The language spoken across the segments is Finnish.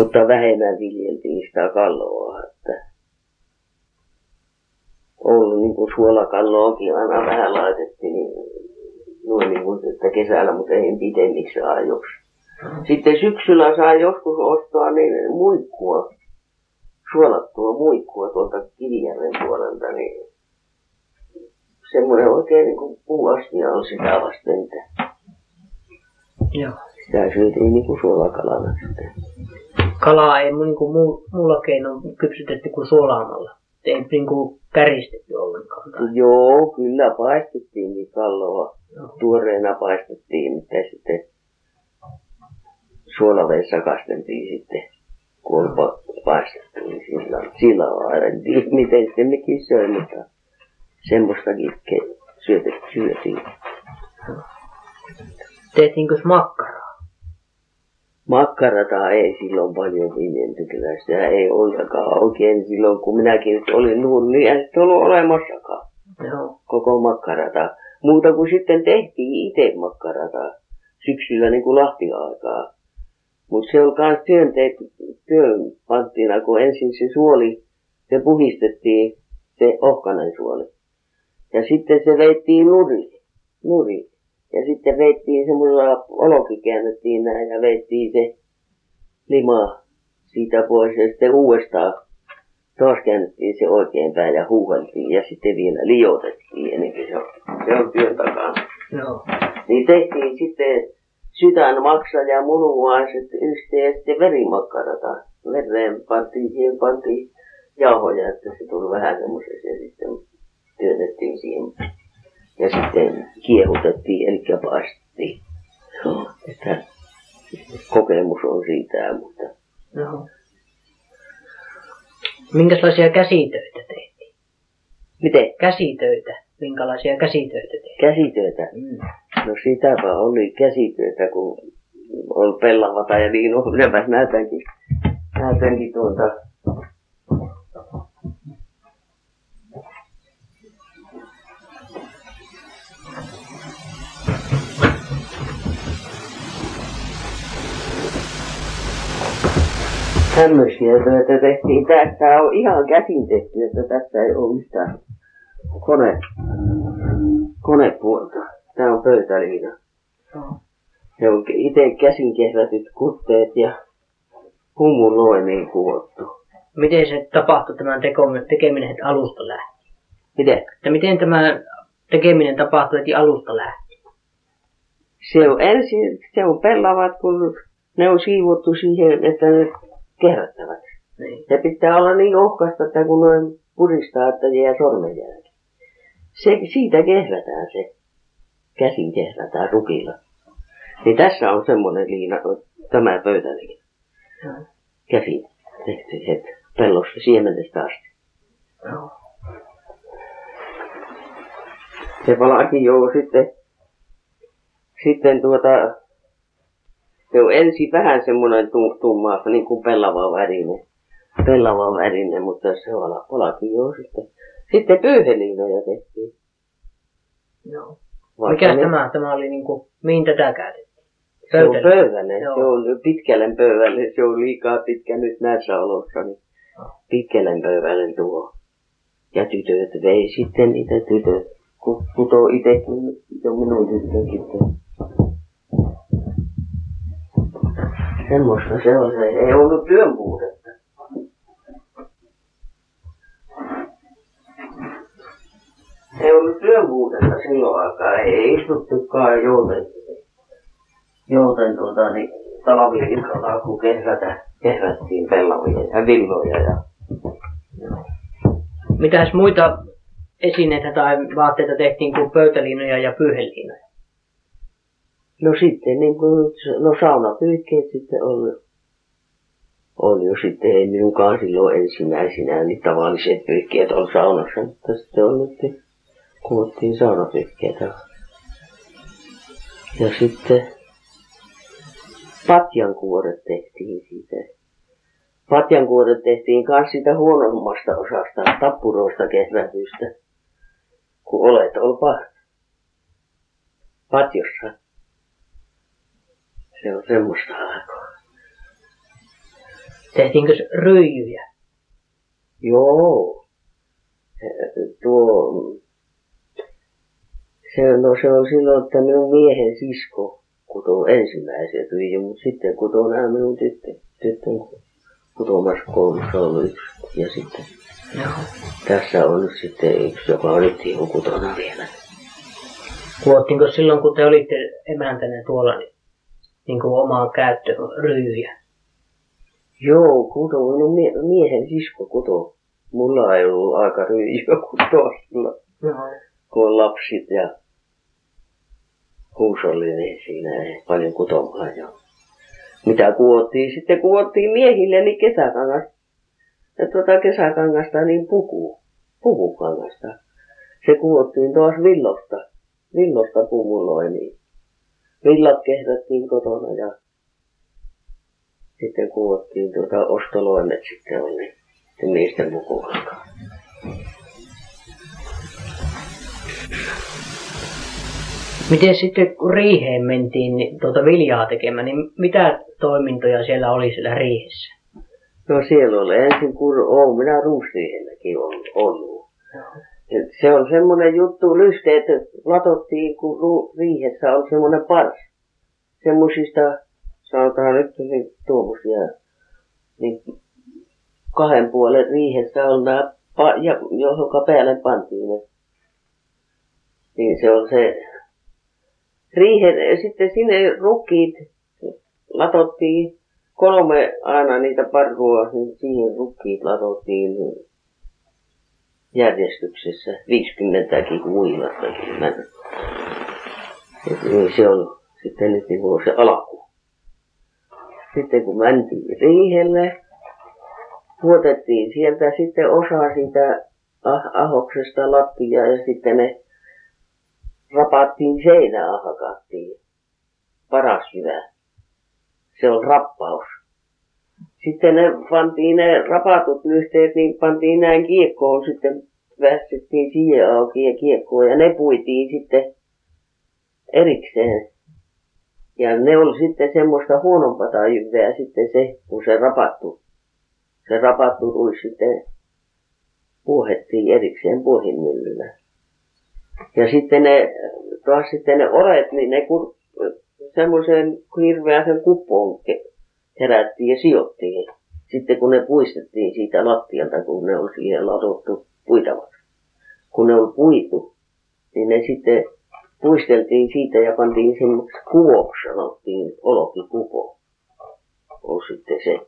Mutta vähemmän viljeltiin sitä kalloa, että ollut niin kuin suolakalloakin aina vähän laitettiin niin, noin niin kuin, että kesällä, mutta ei pitemmiksi ajoksi. Sitten syksyllä saa joskus ostaa niin muikkua, suolattua muikkua tuolta Kivijärven puolelta, niin semmoinen oikein niin kuin puuastia on sitä vasten, että Joo. sitä syötiin niin kuin suolakalana sitten. Kalaa ei niin kuin muu, muulla keinoin kypsytetty kuin suolaamalla. Ei niin kuin käristetty ollenkaan. Tai... Joo, kyllä paistettiinkin kalloa. Joo. Tuoreena paistettiin, mutta sitten suolavedessä kasteltiin sitten, kun oli pa- paistettu, niin sillä, sillä tiedä, miten sitten nekin söi, mutta semmoistakin ke- syötet, syötiin. Tehtiinkö makkaraa? Makkarata ei silloin paljon viljelty, kyllä sitä ei ollenkaan oikein silloin, kun minäkin nyt olin nuori, niin ei sitä ollut olemassakaan Joo. koko makkarata. Muuta kuin sitten tehtiin itse makkarata syksyllä niin kuin lahtiaikaa. Mutta se oli myös työn, te- työn panttina, kun ensin se suoli, se puhistettiin, se ohkanen suoli. Ja sitten se veittiin nuri, nuri. Ja sitten veittiin semmoisella, oloki käännettiin näin ja veittiin se lima siitä pois ja sitten uudestaan taas käännettiin se oikein päin ja huuheltiin ja sitten vielä liotettiin ennen kuin se on, se on työn takana. Joo. Niin tehtiin sitten sydän, maksa ja munuaiset yhteen ja sitten verimakkarata. Vereen pantiin, siihen pantiin jauhoja, että se tuli vähän semmoiseksi ja sitten työnnettiin siihen. Ja sitten kiehutettiin, eli paistettiin. Joo, että kokemus on siitä, mutta Joo. Minkälaisia käsitöitä tehtiin? miten? Käsitöitä. Minkälaisia käsitöitä tehtiin? Käsityötä. Mm. No sitäpä oli käsityötä, kun oli pellavata ja niin on. Minäpäs näytänkin, näytänkin tuota. Tämmöisiä töitä tehtiin. Tässä on ihan käsin tehty, että tässä ei ole mitään kone, konepuolta. Tämä on pöytäliina. Joo. Se on itse käsin kehrätyt kutteet ja humuloineen kudottu. Miten se tapahtui tämän tekeminen että alusta lähtien? Miten? Että miten tämä tekeminen tapahtui heti alusta lähtien? Se on ensin, se on pellavat, kun ne on siivottu siihen, että ne kehrättävät. Niin. Se pitää olla niin ohkasta, että kun noin puristaa, että jää sormenjälki. Se, siitä kehrätään se. Käsin kehrätään rukilla. Niin tässä on semmoinen liina, tämä pöytäliina. Joo. Käsin tehty heti pellosta siemenestä asti. Joo. se palaakin jo sitten, sitten tuota, se on ensin vähän semmoinen tu- tumma, niin kuin pellava värinen. Pellava värinen, mutta se ala- palaakin jo sitten. Sitten pyyheliinoja tehtiin. Joo. Vaikka Mikäs ne- tämä? Tämä oli niinku, mihin tätä käytettiin? Se on pöydälle, Joo. se on pitkälle pöydälle, se on liikaa pitkä nyt näissä oloissa, niin pitkälle pöydälle tuo. Ja tytöt vei sitten niitä tytöt, ku- kutoo itsekin jo minun tyttökin. Semmoista se on, se ei ollut työn puutetta. Ei ollut työn puutetta silloin aikaa, ei istuttukaan jouten jouten tuota, niin talvi-illalla, kun kehrätä, kehrättiin pellavia ja villoja ja Mitäs muita esineitä tai vaatteita tehtiin kuin pöytäliinoja ja pyyheliinoja? No sitten niin kuin, nyt no saunapyykkeet sitten oli, oli jo sitten, ei minunkaan silloin ensimmäisenä, niin tavalliset pyykkeet on saunassa, mutta sitten oli nyt, kuvattiin saunapyykkeitä. Ja sitten patjankuoret tehtiin siitä. Patjankuoret tehtiin myös siitä huonommasta osasta, tappuroista kehrätystä, kun olet olpa patjossa. Se on semmoista aikaa. Tehtiinkö ryijyjä? Joo. Tuo, se, no se on silloin, että minun miehen sisko kutoo ensimmäiset ryijy, mutta sitten kutoo nämä minun tyttö, tyttön kutomassa koulussa ollut yksi. Ja sitten Joo. tässä on nyt sitten yksi, joka on nyt ihan kutona vielä. Kuottiinko silloin, kun te olitte emäntänä tuolla, niin, niin kuin omaan käyttöön ryijyjä? Joo, kuto, minun mie- miehen sisko kuto. Mulla ei ollut aika ryijyä kutoa silloin, Joo. kun on lapsit ja huusollinen, niin siinä ei paljon kutomaan. Ja mitä kuottiin? Sitten kuottiin miehille niin kesäkangas. Ja tuota kesäkangasta niin puku, pukukangasta. Se kuottiin taas villosta, villosta pumuloi, niin villat kehrättiin kotona ja sitten kuottiin tuota ostoloimet sitten oli miesten pukukankaa. Miten sitten kun riiheen mentiin niin tuota viljaa tekemään, niin mitä toimintoja siellä oli siellä riihessä? No siellä oli ensin, kun olen minä ruusriihelläkin ollut. ollut. Se on semmoinen juttu, lysteet latottiin, kun riihessä on semmoinen pars. Semmoisista, sanotaan nyt niin tuommoisia, niin kahden puolen riihessä on nämä, ja, johonka päälle pantiin ne. Niin se on se riihen, sitten sinne rukkiit latottiin kolme aina niitä parrua, niin siihen rukkiit latottiin järjestyksessä 50 kuilastakin. Mä, niin se on sitten nyt niin se alku. Sitten kun mentiin riihelle, puotettiin sieltä sitten osa siitä ah- ahoksesta lattiaa ja sitten ne rapattiin seinää hakattiin. Paras hyvä. Se on rappaus. Sitten ne pantiin ne rapatut lyhteet, niin pantiin näin kiekkoon sitten, vässyttiin siihen auki ja kiekkoon ja ne puitiin sitten erikseen. Ja ne oli sitten semmoista huonompaa jyvää sitten se, kun se rapattu. Se rapattu tuli sitten, puohettiin erikseen puohimyllyllä. Ja sitten ne, taas sitten ne olet, niin ne kun semmoiseen hirveäsen kuppoon kerättiin ja sijoittiin. Sitten kun ne puistettiin siitä lattialta, kun ne oli siihen latottu puitavaksi. Kun ne oli puitu, niin ne sitten puisteltiin siitä ja pantiin semmoiksi kuvoksi, sanottiin olkikupo. On sitten se.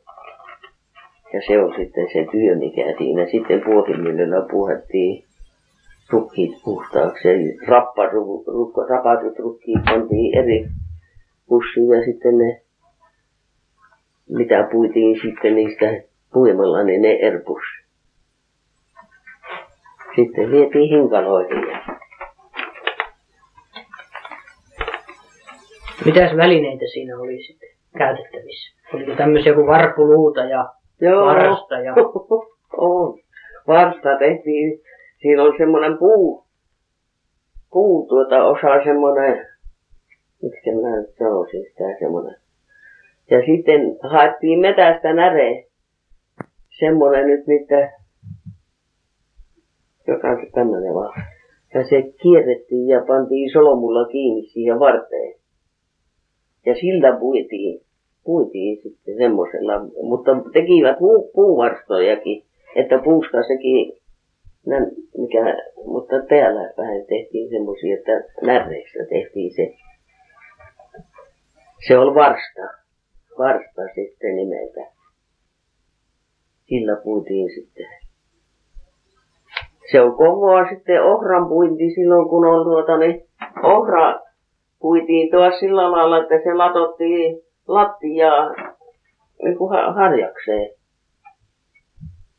Ja se on sitten se työ, mikä siinä sitten puohimyllyllä puhettiin rukkiit puhtaaksi. Eli rappa, ru, ru, rapatut rukkiit pantiin eri pussiin ja sitten ne, mitä puitiin sitten niistä puimalla, niin ne erpus. Sitten vietiin hinkaloihin Mitäs välineitä siinä oli sitten käytettävissä? Oliko tämmöisiä kuin varpuluuta ja Joo. varasta ja... on. Varsta tehtiin, siinä on semmoinen puu, puu tuota osa semmoinen, miksi minä nyt sanoisin sitä semmoinen. Ja sitten haettiin metästä näre, semmoinen nyt mitä, joka on tämmöinen vaan. Ja se kierrettiin ja pantiin solmulla kiinni siihen varteen. Ja sillä puitiin, puitiin sitten semmoisella, mutta tekivät puu, puuvarstojakin, että puusta sekin, nä, mikä, mutta täällä vähän tehtiin semmoisia, että närreistä tehtiin se. Se oli varsta, varsta sitten nimeltä. Sillä puitiin sitten. Se on kovaa sitten ohran puinti silloin, kun on tuota niin, ohra puitiin tuossa sillä lailla, että se latottiin lattiaa niin harjakseen.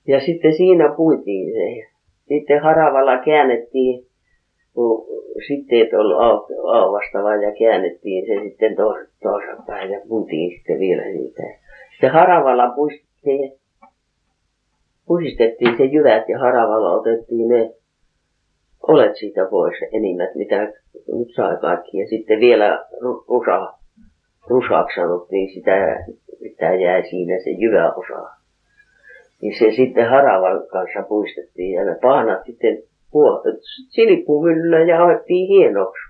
Ja sitten siinä puitiin se. Sitten haravalla käännettiin, kun siteet oli au- auvastava ja käännettiin se sitten tois- toisinpäin ja puitiin sitten vielä niitä. Sitten haravalla puistettiin, se jyvät ja haravalla otettiin ne olet siitä pois enimmät, mitä nyt sai kaikki. Ja sitten vielä ru- rusa rusaksi sanottiin sitä, mitä jää siinä se jyväosa. Niin se sitten haravan kanssa puistettiin ja ne pahnat sitten silppumyllyllä jauhettiin hienoksi.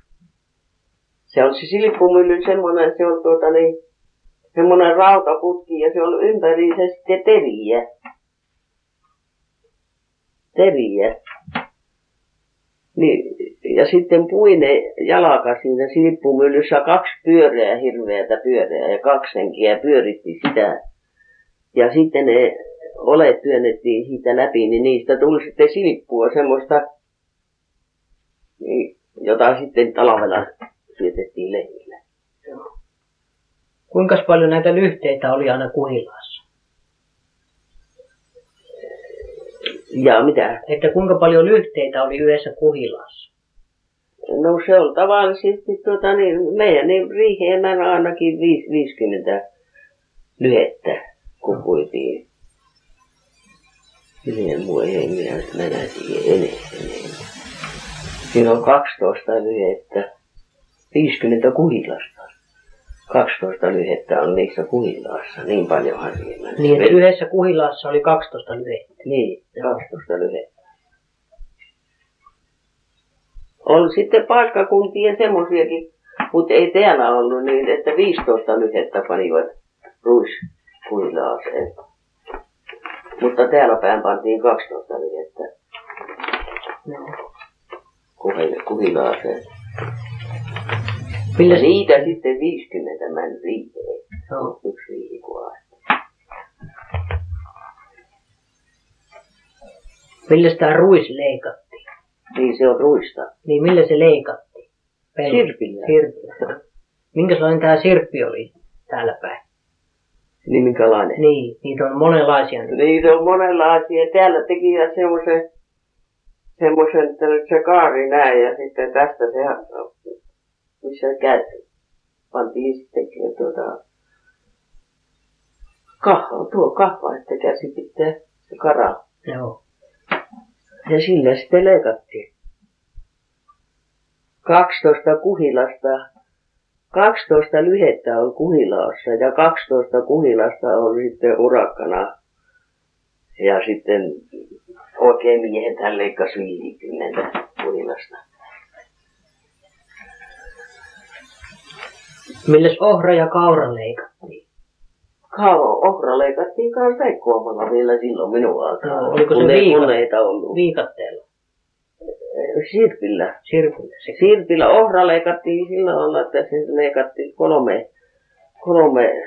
Se on se silppumylly semmoinen, se on tuota niin, semmoinen rautaputki ja se on ympäriinsä sitten teriä. Teriä. Niin, ja sitten puine jalaka siinä silppumyllyssä kaksi pyöreää, hirveätä pyöreää ja kaksi henkiä pyöritti sitä. Ja sitten ne olet työnnettiin siitä läpi, niin niistä tuli sitten silppua semmoista, niin, jota sitten talvella syötettiin lehmille. Kuinka paljon näitä lyhteitä oli aina kuhilaassa? Ja mitä? Että kuinka paljon lyhteitä oli yhdessä kuhilaassa? No se on tavallisesti tuota, niin meidän niin riiheen ainakin 50 lyhettä, kun puitiin. Minä mua ei minä siihen enemmän. Siinä on 12 lyhettä, 50 kuhilasta. 12 lyhettä on niissä kuhilaassa, niin paljonhan siinä. Niin, että yhdessä kuhilaassa oli 12 lyhettä. Niin, 12 lyhettä. On sitten paikkakuntia semmoisiakin, mutta ei täällä ollut niin, että 15 lyhettä panivat ruiskuhilaaseen. Mutta täällä päin pantiin 12 lyhettä kuhilaaseen. Ja niitä sitten 50 meni riiheen. Joo. Yksi riihikuva. Millä tämä ruis leikattiin? Niin se on ruista. Niin millä se leikattiin? Pellolla. Sirpillä. Sirpillä. Minkälainen tämä sirppi oli täällä päin? Niin minkälainen? Niin, niitä on monenlaisia. Niitä on monenlaisia. Täällä tekivät semmoisen, semmoisen, että nyt se kaari näin ja sitten tästä se, missä käy, pantiin sitten tuota, kahva, tuo kahva, että käsi pitää se kara. Joo. Ja sillä sitten leikattiin. 12 kuhilasta, 12 lyhettä on kuhilaassa ja 12 kuhilasta on sitten urakkana. Ja sitten oikein miehet hän leikkasi 50 kuhilasta. Milläs ohra ja kaura leikattiin? Kaavo, ohra leikattiin kanssa leikkuamalla vielä silloin minun aikaa. Joo, oliko se koneita ollut. Viikatteella. Sirpillä. Sirpillä. Se. Sirpillä ohra leikattiin sillä lailla, että se leikattiin kolme, kolme,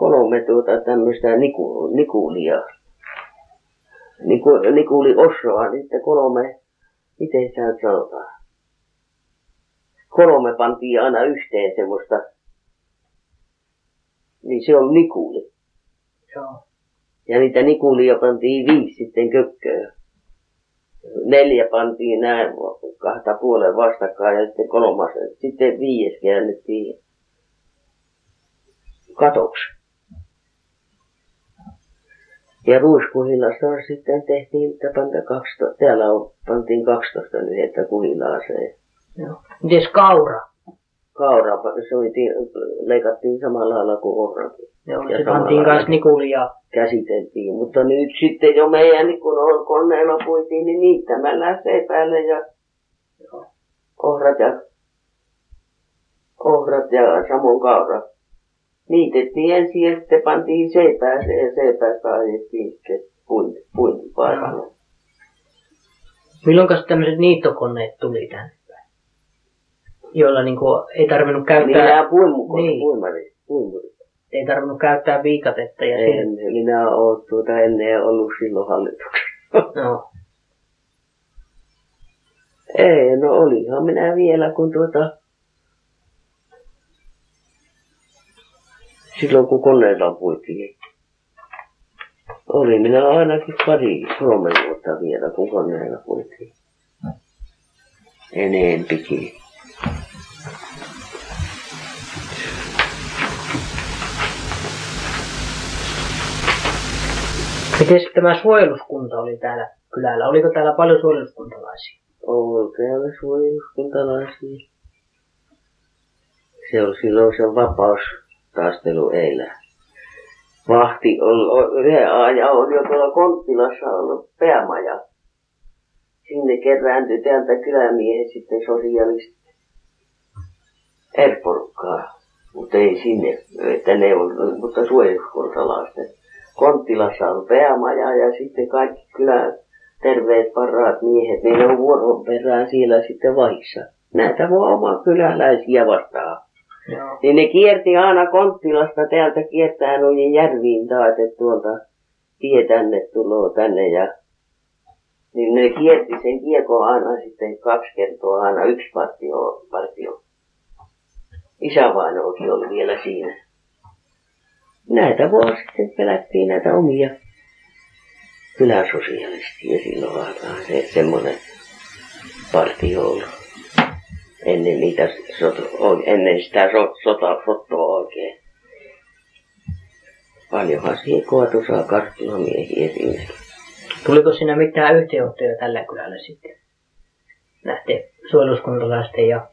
kolme tuota tämmöistä niku, nikulia. Niku, nikuli ossoa, niin sitten kolme, miten sitä nyt sanotaan? Kolme pantiin aina yhteen semmoista, niin se on nikuli. Joo. Ja niitä nikulia pantiin viisi sitten kökköön. Neljä pantiin näin kahta puolen vastakkain ja sitten kolmas. Sitten viides käännettiin katoksi. Ja ruiskuhilasta sitten tehtiin, että panta 12, täällä on, pantiin 12 lyhettä kuhilaaseen. Joo. Mites kaura? Kaura soitiin, leikattiin samalla lailla kuin ohrakin. Joo, Ja se pantiin kanssa nikulia. käsiteltiin. Mutta nyt sitten jo meidän, niin kun on koneella puitiin, niin niittämällä seipäälle ja ohrat ja, ohrat ja samoin kaura. Niitettiin ensin ja sitten pantiin seipääseen ja seipäästä ajettiin sitten puinti, puintipaikalle. Milloinkas tämmöiset niittokoneet tuli tänne? Joilla niinku ei tarvinnut Niin käyttää, nämä puimukot, Niin. puimari, puimuri. ei tarvinnut käyttää viikatetta ja En, sirppiä. minä olen tuota ennen ollut silloin hallituksessa. Joo. Ei, no olihan minä vielä, kun tuota... Silloin kun koneella puitiin. Oli minä ainakin pari, kolme vuotta vielä, kun koneella puitiin. Enempikin. Miten tämä suojeluskunta oli täällä kylällä? Oliko täällä paljon suojeluskuntalaisia? Oli täällä suojeluskuntalaisia. Se oli silloin se vapaustaistelu eilen. Vahti on yhden ajan on jo tuolla Konttilassa ollut päämaja. Sinne kerääntyi täältä kylämiehet sitten sosialistit eri porukkaa. Mutta ei sinne, että ne on, mutta suojeluskuntalaisten. Konttilassa on päämaja ja sitten kaikki kylän terveet parhaat miehet, niin ne on vuoron perään siellä sitten vaissa. Näitä voi oma kyläläisiä vastaan. Joo. Niin ne kierti aina Konttilasta täältä kiertää noin järviin taas, että tuolta tie tänne tulee tänne ja niin ne kierti sen kiekon aina sitten kaksi kertaa aina yksi partio, partio. Isävainoakin oli vielä siinä. Näitä voi sitten pelättiin näitä omia kyläsosialistia silloin aikaan. Se, semmoinen partio ollut. Ennen, niitä soto, ennen sitä sot, sota, sottoa oikein. Paljonhan siihen koatu saa karttulamiehiä esimerkiksi. Tuliko siinä mitään yhteenottoja tällä kylällä sitten? Nähtiin suojeluskuntalaisten ja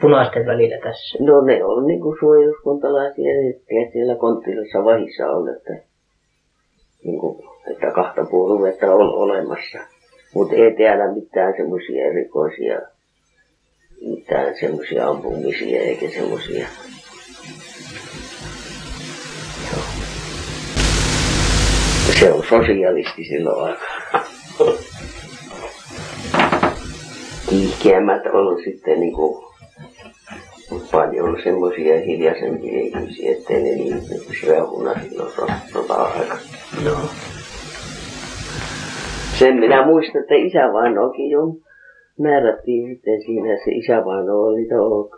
punaisten välillä tässä? No ne on niin kuin suojeluskuntalaisia, että siellä konttilassa vahissa on, että, niin kuin, että kahta puoluetta on olemassa. Mutta ei täällä mitään semmoisia erikoisia, mitään semmoisia ampumisia eikä semmoisia. Se on sosialisti silloin aikaa. Kiihkeämmät on sitten niin kuin paljon semmoisia hiljaisempia ihmisiä, ettei ne niin rehuna silloin sota-aikana. No. Sen minä muistan, että isävainoakin jo määrättiin sitten siinä, se isävaino oli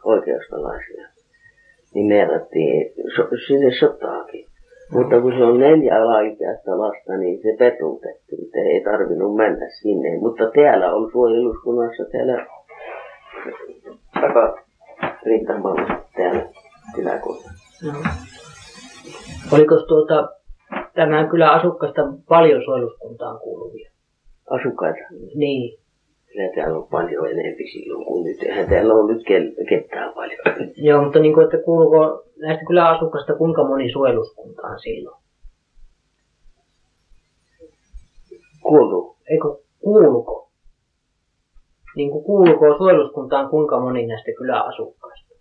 oikeustalaisia. Niin määrättiin so, sinne sotaakin. Mutta kun se on neljä alaikäistä lasta, niin se peruutettiin, että ei tarvinnut mennä sinne. Mutta täällä on suojeluskunnassa täällä taka rintamalla täällä kyläkunnassa. No. Oliko tuota, tämän kylän asukkaista paljon suojeluskuntaan kuuluvia? Asukkaita? Niin. Kyllä täällä on paljon enempi silloin kuin nyt. Eihän täällä on nyt ketään paljon. Joo, mutta niin kuin, että kuuluuko näistä kylän asukkaista kuinka moni suojeluskuntaan silloin? Kuuluu. Eikö kuuluko? Niin kuin kuuluuko suojeluskuntaan kuinka moni näistä kyläasukkaista?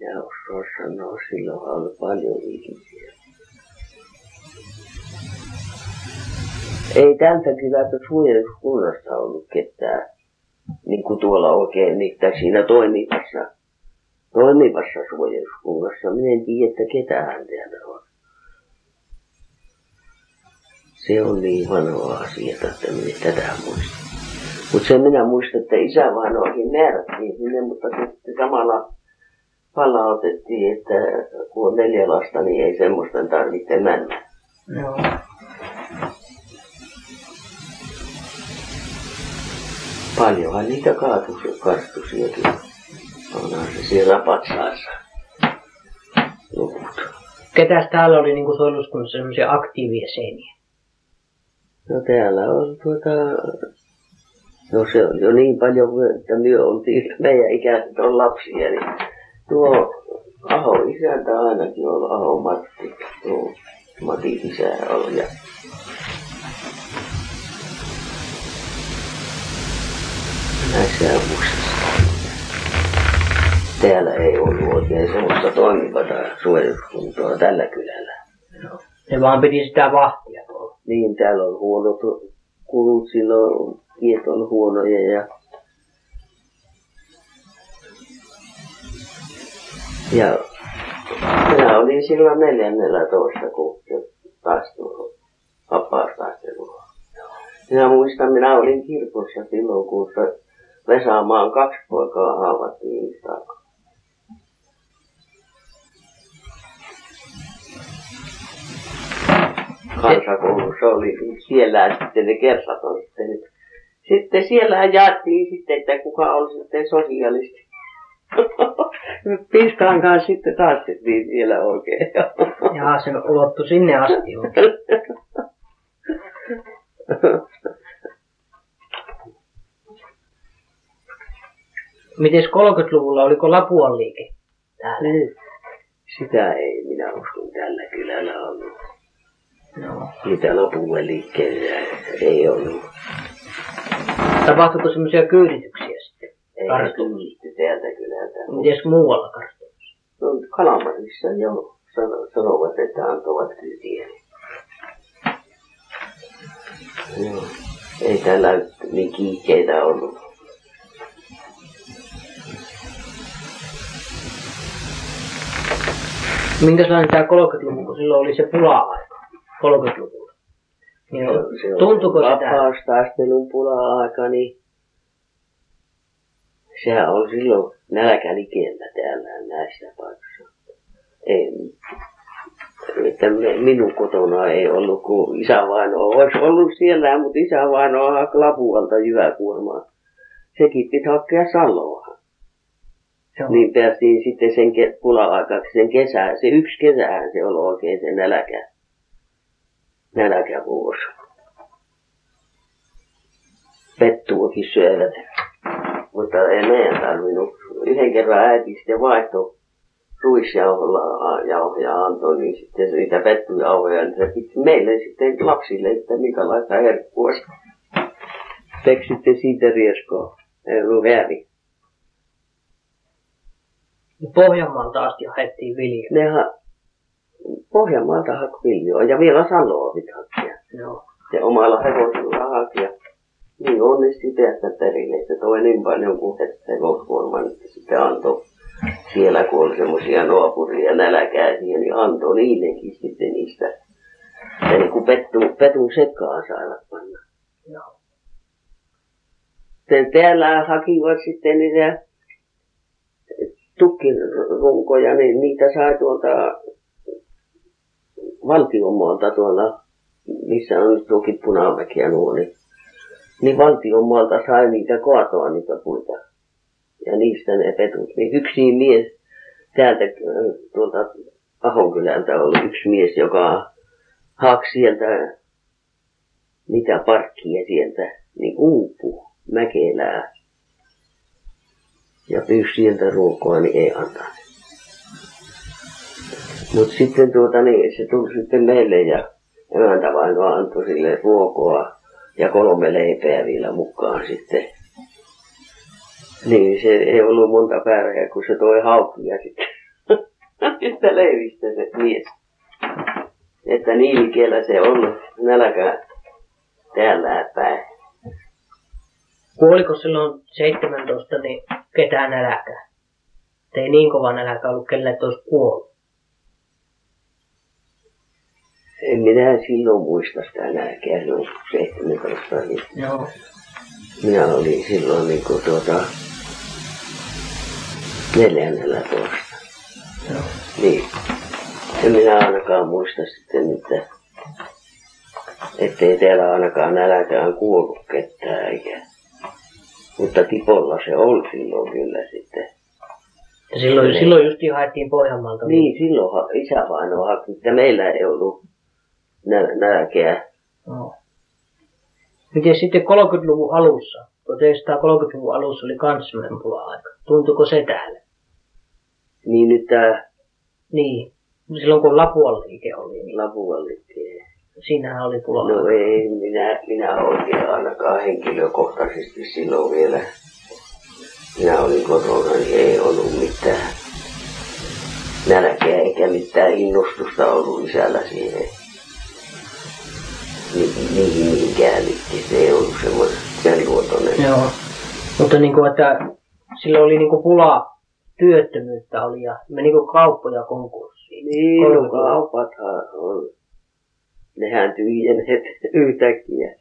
En osaa sanoa, silloin on paljon ihmisiä. Ei tältä kylältä suojeluskunnasta ollut ketään, niin kuin tuolla oikein niitä siinä toimivassa, toimivassa suojeluskunnassa. Minä en tiedä, että ketään täällä on. Se on niin vanha asia, että minä tätä muista. Mutta sen minä muistan, että isävainoakin määrättiin sinne, mutta sitten samalla palautettiin, että kun on neljä lasta, niin ei semmoisten tarvitse mennä. Joo. Paljonhan niitä kaatus, karstusiakin onhan se siellä patsaassa. Luvut. Ketäs täällä oli niin suojeluskunnassa semmoisia aktiivisia No täällä on tuota No se on jo niin paljon, että me oltiin, meidän ikäiset on lapsia, niin tuo Aho isäntä ainakin on Aho Matti, tuo Mati isä on ja näissä muistissa. Täällä ei ollut oikein semmoista toimivaa suojeluskuntoa tällä kylällä. No. Se vaan piti sitä vahtia tuolla. Niin, täällä on huonot kulut silloin tiet on huonoja ja ja minä olin silloin neljännellä toista, kun taistelu, vapaustaistelua. Minä muistan, minä olin kirkossa silloin, kun se Vesamaan kaksi poikaa haavattiin yhtä aikaa. Kansakoulussa oli siellä sitten ne kersat on sitten sitten siellä jaettiin sitten, että kuka oli sitten sosialisti. Piskaan kanssa sitten taas niin vielä oikein. Jaa, se ulottui sinne asti oikein. Miten 30-luvulla, oliko Lapuan liike täällä? Niin. Sitä ei minä uskon tällä kylällä ollut. No. Niitä lopulle liikkeellä ei ollut. Tapahtuiko semmoisia kyydityksiä sitten? Ei Karstu. tullut täältä kylältä. Miten muualla Karstulassa? No, Kalamarissa jo sano, sanovat, että antavat kyytiä. Joo. Ei täällä niin kiihkeitä ollut. Minkälainen tämä 30-luku, kun silloin oli se pula-aika 30-luvulla? Niin, Se on tuntuuko sitä? Vapaustaistelun pula-aika, niin sehän on silloin nälkälikellä täällä näissä paikoissa. Ei, että minun kotona ei ollut, kun isävaino olisi ollut siellä, mutta isävaino haki Lapualta jyväkuormaa. Sekin piti hakea Saloa. Joo. Niin päästiin sitten sen ke- pula-aikaksi sen kesä, se yksi kesähän se oli oikein se nälkä, nälkävuosi. Pettuakin syövät, mutta ei meidän tarvinnut. Yhden kerran äiti sitten vaihtoi ruisjauholla jauhoja antoi, niin sitten niitä pettujauhoja, niin se piti meille sitten lapsille, että minkälaista herkkua. Teki sitten siitä rieskoa. Ei ollut väärin. Ja Pohjanmaalta asti haettiin viljaa. Ne ha- Pohjanmaalta haki viljoa ja vielä Saloa piti hakea. Joo. Se omalla hevosella haki ja niin onnisti päästä perille. Se toi niin paljon kuin hevoskuorman, että sitten antoi siellä, kun oli semmoisia naapuria nälkäisiä, niin antoi niillekin sitten niistä. Ja niin kuin pettu, petun sekaan saivat panna. Joo. Sitten täällä hakivat sitten niitä tukkirunkoja, niin niitä sai tuolta valtionmaalta tuolla, missä on tuokin punamäki ja nuo, niin, niin valtionmaalta sai niitä kaatoa niitä puita. Ja niistä ne petut. Niin yksi mies täältä tuolta Ahonkylältä oli yksi mies, joka haki sieltä niitä parkkia sieltä, niin uupu Mäkelää ja pyysi sieltä ruokoa, niin ei antanut. Mutta sitten tuota niin, se tuli sitten meille ja emäntä vain antoi sille ruokoa ja kolme leipää vielä mukaan sitten. Niin se ei ollut monta päivää, kun se toi haukia sitten. Sitten leivistä se mies. Että niin likellä se on nälkä täällä päin. Kuoliko silloin 17, niin ketään nälkää? Et Ei niin kova nälkä ollut, kelle et olisi kuollut. En minä silloin muista sitä nälkeä, silloin 17. Niin Joo. minä olin silloin niin kuin tuota 14. Joo. Niin. En minä ainakaan muista sitten, että ettei täällä ainakaan nälkään kuollut ketään eikä. Mutta Tipolla se oli silloin kyllä sitten. Ja silloin, silloin just haettiin Pohjanmaalta. Niin, silloin ha- isävaino haki, että meillä ei ollut nä- nälkeä. Joo. Miten sitten 30-luvun alussa, 1930-luvun alussa oli kans pula-aika. Tuntuiko se täällä? Niin nyt tämä Niin. Silloin kun Lapuan liike oli, niin. Siinähän oli pula No ei, minä, minä oikein ainakaan henkilökohtaisesti silloin vielä. Minä olin kotona, niin ei ollut mitään nälkeä eikä mitään innostusta ollut isällä siihen. Ni, niihin mihinkään liikkeeseen. Se ei ollut semmoinen sen luotoinen. Joo. Mutta niin kuin, että silloin oli niin kuin pula työttömyyttä oli ja meni niin kuin kauppoja konkurssiin. Niin, no 30-luvulla. kaupathan on. Nehän tyhjenet yhtäkkiä,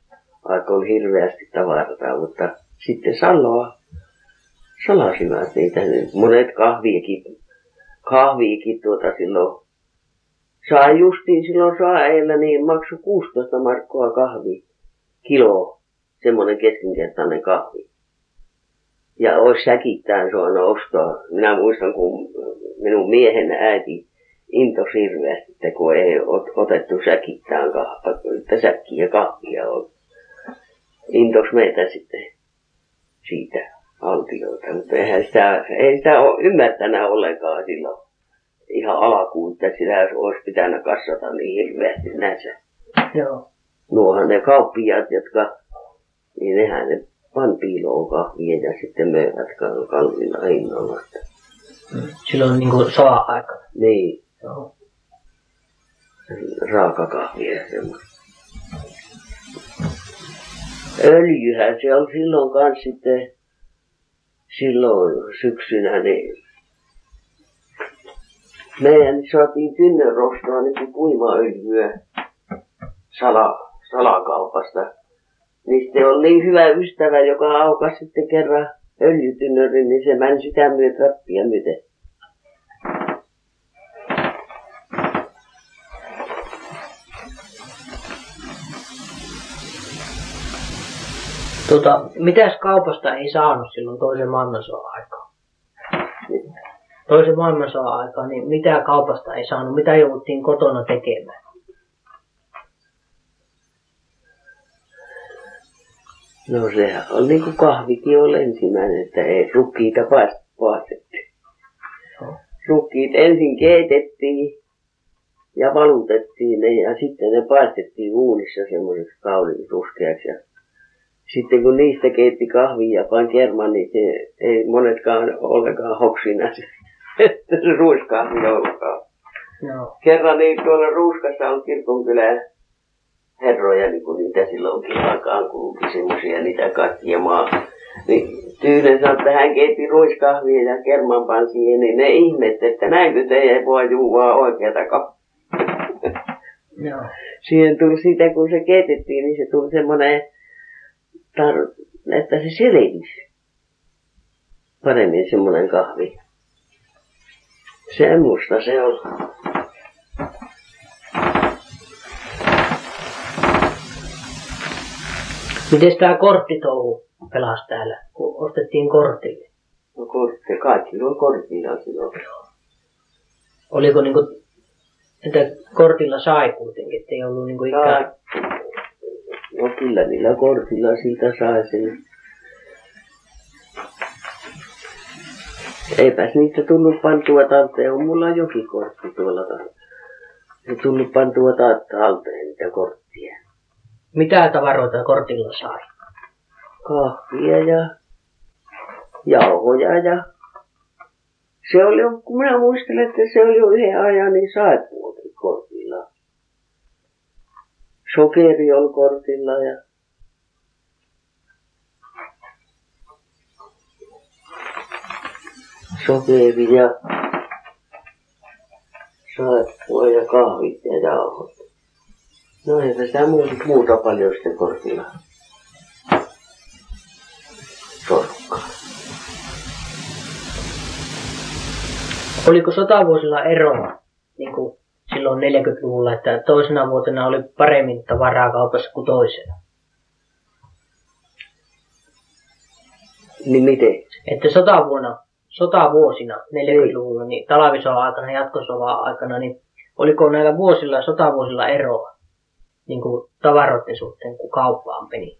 vaikka oli hirveästi tavaraa, mutta sitten Saloa salasivat niitä. Monet kahviakin, kahviakin tuota silloin sai justiin silloin saaeilla, niin maksu 16 markkoa kahvi, kilo, semmoinen keskinkertainen kahvi. Ja olisi säkittäin saanut ostaa. Minä muistan, kun minun miehen äiti intos hirveästi, että kun ei ot- otettu säkittäin kahvia, että säkkiä kahvia on. Intos meitä sitten siitä. altioita, mutta eihän sitä, ei sitä ole ymmärtänyt ollenkaan silloin ihan alkuun, että sitä olisi pitänyt kassata niin hirveästi näissä. Joo. Nuohan ne kauppiaat, jotka, niin nehän ne pan piiloon kahvia ja sitten möivät kalliilla hinnalla. Silloin niin kuin soa-aika. Niin, Joo. raakakahvia ja. Öljyhän se on silloin kanssa sitten, silloin syksynä, niin meidän saatiin kynnönrostoa niin kuin kuimaöljyä sala, salakaupasta. Niin sitten oli niin hyvä ystävä, joka aukasi sitten kerran öljytynnyrin, niin se meni sitä myötä rappia myöten. Tota, mitäs kaupasta ei saanut silloin toisen maailmansodan aikaa? Toisen maailmansodan aikaa, niin mitä kaupasta ei saanut? Mitä jouduttiin kotona tekemään? No sehän on niin kuin kahvikin oli ensimmäinen, että ei rukkiita paast- paastettu. Joo. Rukkiit ensin keitettiin ja valutettiin ne ja sitten ne paistettiin uunissa semmoiseksi kauniin ruskeaksi. Ja sitten kun niistä keitti kahvia ja pani kerman, niin se ei monetkaan ollenkaan hoksina se, että se ruiskahvi ollutkaan. Joo. Kerran niin tuolla Ruuskassa on kirkonkylän herroja, niin kuin niitä silloinkin aikaan kulki semmoisia niitä kaikkia maa. Niin Tyynen sanoi, että hän keitti ruiskahvia ja kerman pan siihen, niin ne ihmetti, että näinkö te ei voi juua oikeata kahvia. Joo. Siihen tuli siitä, kun se keitettiin, niin se tuli semmoinen, tar- että se selvisi paremmin semmoinen kahvi. Semmoista se on. Miten tämä korttitouhu pelasi täällä, kun ostettiin kortille? No kortti, kaikki on kortilla silloin. Oliko niinku, että kortilla sai kuitenkin, ettei ollut niinku ikään... No kyllä niillä kortilla siitä sai sen. Eipäs niitä tullut pantua talteen. On mulla jokin kortti tuolla. Ei tullut pantua ta- talteen niitä korttia. Mitä tavaroita kortilla sai? Kahvia ja jauhoja ja se oli kun minä muistelen, että se oli jo yhden ajan, niin saippuakin kortilla. Sokeri oli kortilla ja sokeri ja saippua ja kahvit ja jauhot. No eipä sitä muuta, paljon sitten kortilla. Sorkkaa. Oliko sotavuosilla eroa niin kuin silloin 40-luvulla, että toisena vuotena oli paremmin tavaraa kaupassa kuin toisena? Niin miten? Että sotavuonna, sotavuosina 40-luvulla, niin talvisodan aikana, jatkosodan aikana, niin oliko näillä vuosilla, sotavuosilla eroa niin kuin tavaroiden suhteen, kun kauppaan meni?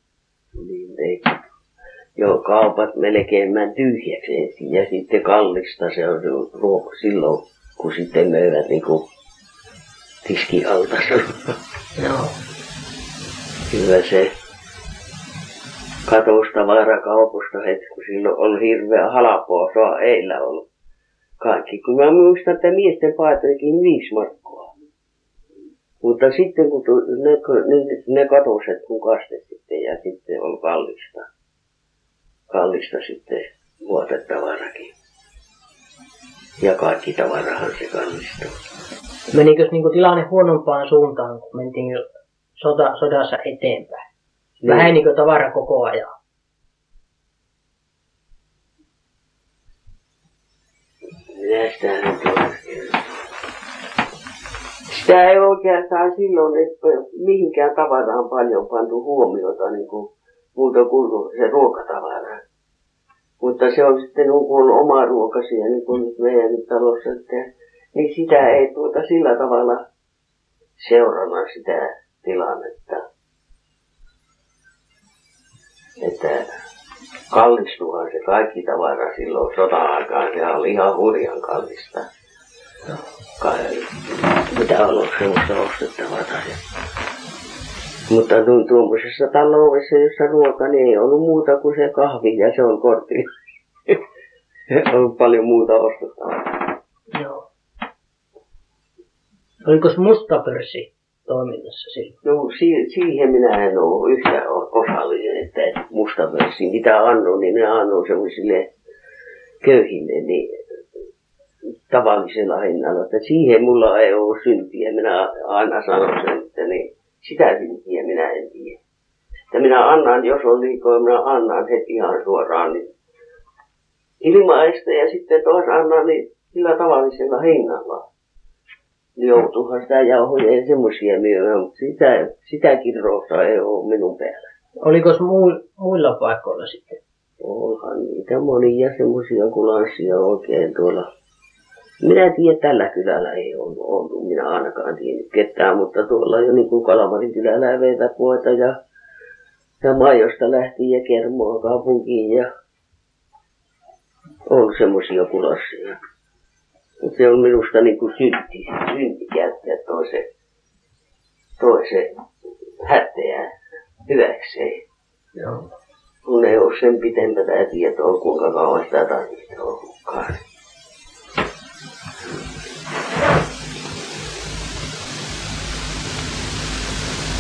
Niin ei. Joo, kaupat melkein meni tyhjäksi ensin ja sitten kallista se on ruoka silloin, kun sitten möivät niinku tiskialta. Joo. Kyllä se katosi tavarakaupoista heti, kun silloin on hirveä halpoa saa eillä ollut. Kaikki, kun mä muistan, että miesten paitoikin viisi markkoa. Mutta sitten kun ne, ne, ne katoset kun kaste sitten ja sitten on kallista. Kallista sitten vuotetavarakin. Ja kaikki tavarahan se kallistuu. Menikö niin kuin tilanne huonompaan suuntaan, kun mentiin sota, sodassa eteenpäin? Vähenikö tavara koko ajan? Sitä nyt. Sitä ei oikeastaan silloin että mihinkään tavaraan paljon pantu huomiota niin kuin muuta kuin se ruokatavara. Mutta se on sitten niin kuin oma ruokasia, niin kuin nyt meidän talossa, että niin sitä ei tuota sillä tavalla seurana sitä tilannetta. Että kallistuhan se kaikki tavara silloin sota-aikaan. Se oli ihan hurjan kallista. Mitä on ollut semmoista ostettavaa. Mutta tuommoisessa taloudessa, jossa ruoka, niin ei ollut muuta kuin se kahvi ja se on kortti. on paljon muuta ostettavaa. Joo. Oliko musta pörssi toiminnassa? No si- siihen minä en ole yhtään osallinen, että musta pörssi, mitä annon, niin ne annon semmoisille köyhille, niin tavallisella hinnalla. Että siihen mulla ei ole syntiä. Minä aina sanon sen, että niin, sitä syntiä minä en tiedä. Että minä annan, jos on liikoja, minä annan heti ihan suoraan niin ilmaista ja sitten taas annan niin sillä tavallisella hinnalla. Joutuuhan sitä jauhoja ja semmoisia myymään, mutta sitä, sitä kirrousta ei ole minun päällä. Oliko muilla paikoilla sitten? Onhan niitä monia semmoisia kulanssia oikein tuolla minä tiedän, tällä kylällä ei ollut, ollut. minä ainakaan tiennyt ketään, mutta tuolla jo niin kuin Kalamarin kylällä veivät voita ja, ja Majosta lähti ja Kermoa kaupunkiin ja on semmoisia kulassia. Se on minusta niin kuin synti, synti käyttää toisen, toisen hätteä hyväkseen. Joo. Kun ei ole sen pitempää tietoa, kuinka kauan sitä tarvitsee ollutkaan.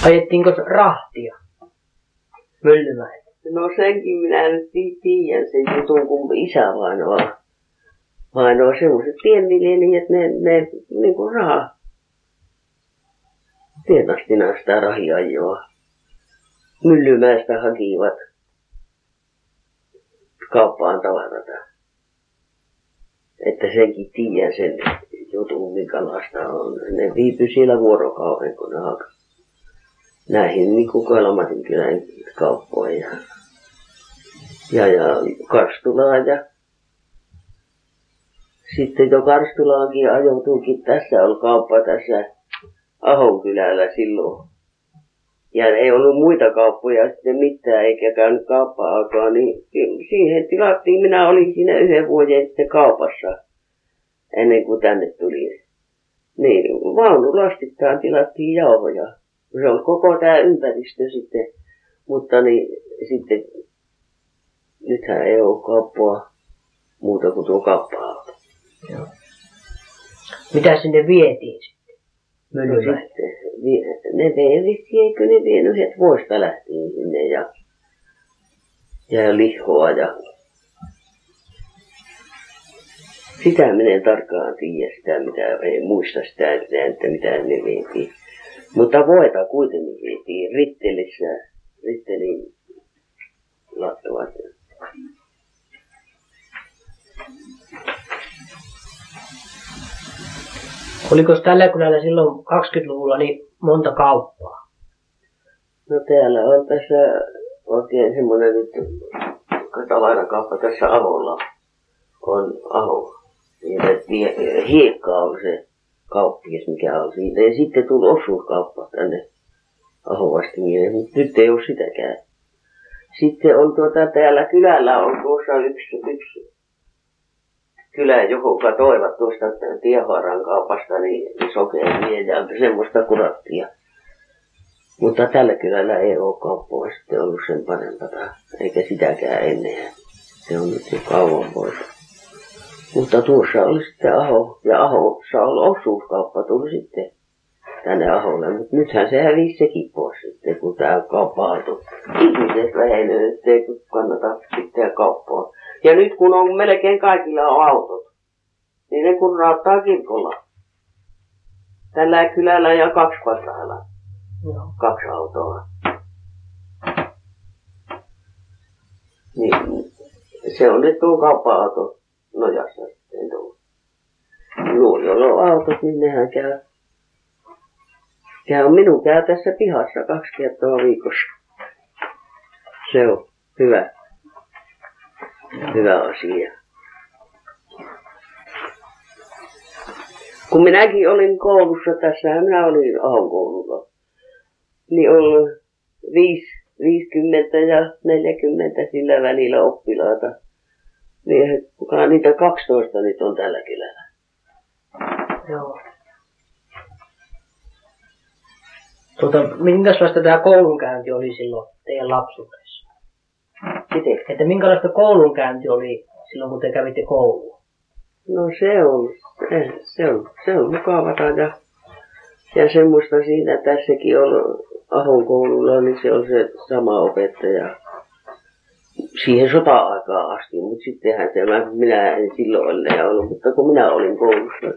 Ajettiinko rahtia Myllymäelle? No senkin minä nyt tiedän sen jutun, kun isä vain on. Vain on semmoiset pienviljelijät, ne, ne niin kuin raha. Tienastina sitä rahiajoa. Myllymäestä hakivat kauppaan tavarata. Että senkin tiedän sen jutun, minkälaista on. Ne viipy siellä vuorokauden, kun ne hakivat näihin niin kuin Kalmatin kylän kauppoihin ja, ja, ja Karstulaan ja sitten jo Karstulaankin ajoutuukin, tässä oli kauppa tässä Ahon kylällä silloin. Ja ei ollut muita kauppoja sitten mitään, eikä käynyt kauppa niin siihen tilattiin, minä olin siinä yhden vuoden sitten kaupassa, ennen kuin tänne tuli. Niin, vaunulastittain tilattiin jauhoja se on koko tämä ympäristö sitten, mutta niin sitten nythän ei ole kauppaa muuta kuin tuo kauppa Joo. Mitä sinne vietiin sitten? No sitten ne vei eikö ne vienyt heti vuosta lähtien sinne ja, ja lihoa ja sitä minä en tarkkaan tiedä sitä, mitä ei muista sitä, että mitä ne vietiin. Mutta voita kuitenkin vietiin Rittelissä, Rittelin lattuvat. Oliko tällä kylällä silloin 20-luvulla niin monta kauppaa? No täällä on tässä oikein semmoinen nyt tavarakauppa tässä Aholla. On Aho. Hiekka on se kauppias, mikä on siitä. Ja sitten tuli osuuskauppa tänne Ahovastimille, mutta nyt ei ole sitäkään. Sitten on tuota, täällä kylällä on tuossa yksi, yksi kylä, johon toivat tuosta Tiehaaran kaupasta niin sokeriviejältä semmoista kurattia. Mutta tällä kylällä ei ole kauppaa sitten ollut sen parempaa, eikä sitäkään ennen. Se on nyt jo kauan pois. Mutta tuossa oli sitten Aho, ja Ahossa oli osuuskauppa tuli sitten tänne Aholle, mutta nythän se hävisi sekin pois sitten, kun tämä kauppa-auto. Ihmiset vähenee, ettei kannata sitten kauppaa. Ja nyt kun on melkein kaikilla on autot, niin ne kun raattaa kirkolla. Tällä kylällä ja kaksi. Joo. Kaksi autoa. Niin, se on nyt tuo kauppa-auto nojassa sitten tullut. Nuo, joilla on autot, niin nehän käy. Käy minun käy tässä pihassa kaksi kertaa viikossa. Se on hyvä. Hyvä asia. Kun minäkin olin koulussa, tässä minä olin Ahon koululla, niin viisi 50 ja 40 sillä välillä oppilaita. Niin, kukaan niitä 12 nyt on tällä kylällä. Joo. Tuota, minkälaista tämä koulunkäynti oli silloin teidän lapsuudessa? Miten? Että minkälaista koulunkäynti oli silloin, kun te kävitte koulua? No se on, se, on, se on mukavata ja, ja semmoista siinä tässäkin on Ahon koululla, niin se on se sama opettaja siihen sota-aikaan asti, mutta sittenhän se, minä en silloin ole ollut, mutta kun minä olin koulussa,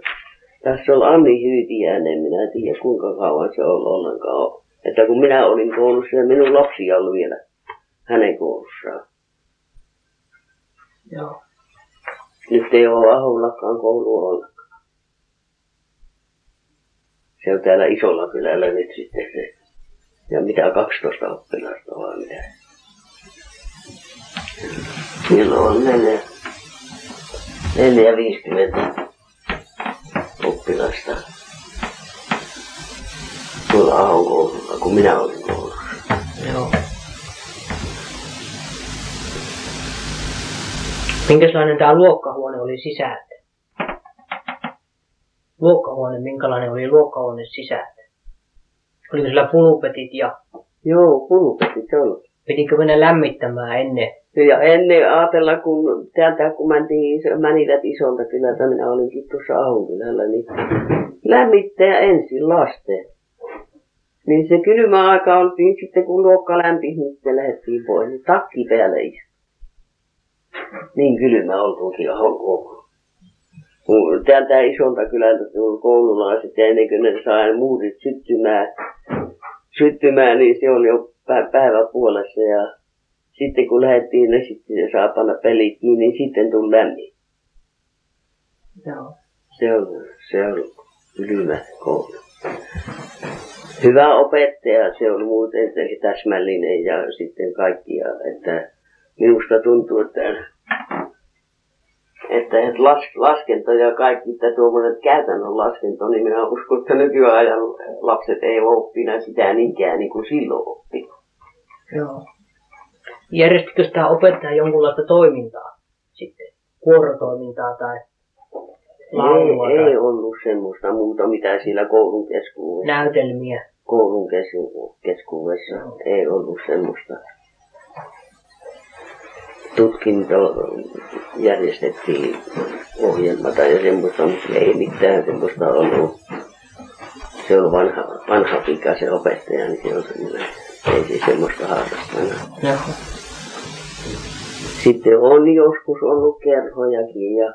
tässä on Anni Hyytiäinen, minä en tiedä kuinka kauan se on ollenkaan. Että kun minä olin koulussa ja minun lapsia oli vielä hänen koulussaan. Joo. Nyt ei ole Ahollakaan koulu ollenkaan. Se on täällä isolla kylällä nyt sitten se. Ja mitä 12 oppilasta vai mitä. Silloin on neljä, neljä viisikymmentä oppilasta tuolla Ahon koululla, kun minä olin koulussa. Joo. Minkälainen tämä luokkahuone oli sisältä? Luokkahuone, minkälainen oli luokkahuone sisältä? Oliko sillä pulupetit ja Joo, pulupetit se oli. pitikö mennä lämmittämään ennen? Ja ennen ajatella, kun täältä kun mentiin, menivät isolta kylältä, minä olinkin tuossa Ahon kylällä, niin lämmittää ensin lasten. Niin se kylmä aika oltiin sitten, kun luokka lämpisi, niin sitten lähdettiin pois, niin takki päälle istui. Niin kylmä Ahon koulu. Kun täältä isolta kylältä tuli koululaiset ja ennen kuin ne sai muurit syttymään, syttymään, niin se oli jo pä- päivä puolessa ja sitten kun lähdettiin, ne sitten saa panna pelit kiinni, niin sitten tuli lämmin. Joo. Se on, se on kylmä koulu. Hyvä opettaja, se on muuten täsmällinen ja sitten kaikkia, että minusta tuntuu, että, että, las, laskento ja kaikki, että tuommoinen käytännön laskento, niin minä uskon, että nykyajan lapset ei ole oppina sitä niinkään niin kuin silloin oppi. Joo. Järjestikö sitä opettaja jonkunlaista toimintaa sitten? Kuorotoimintaa tai laulua Ei, tai ei ollut semmoista muuta, mitä siellä koulun keskuudessa. näytelmiä? koulun keskuudessa ei ollut semmoista. Tutkinto järjestettiin ohjelmata ja semmoista, mutta ei mitään semmoista ollut. Se on vanha, vanha pika se opettaja, niin se on semmoinen, ei se semmoista harrastanut. Joo. Sitten on joskus ollut kerhojakin ja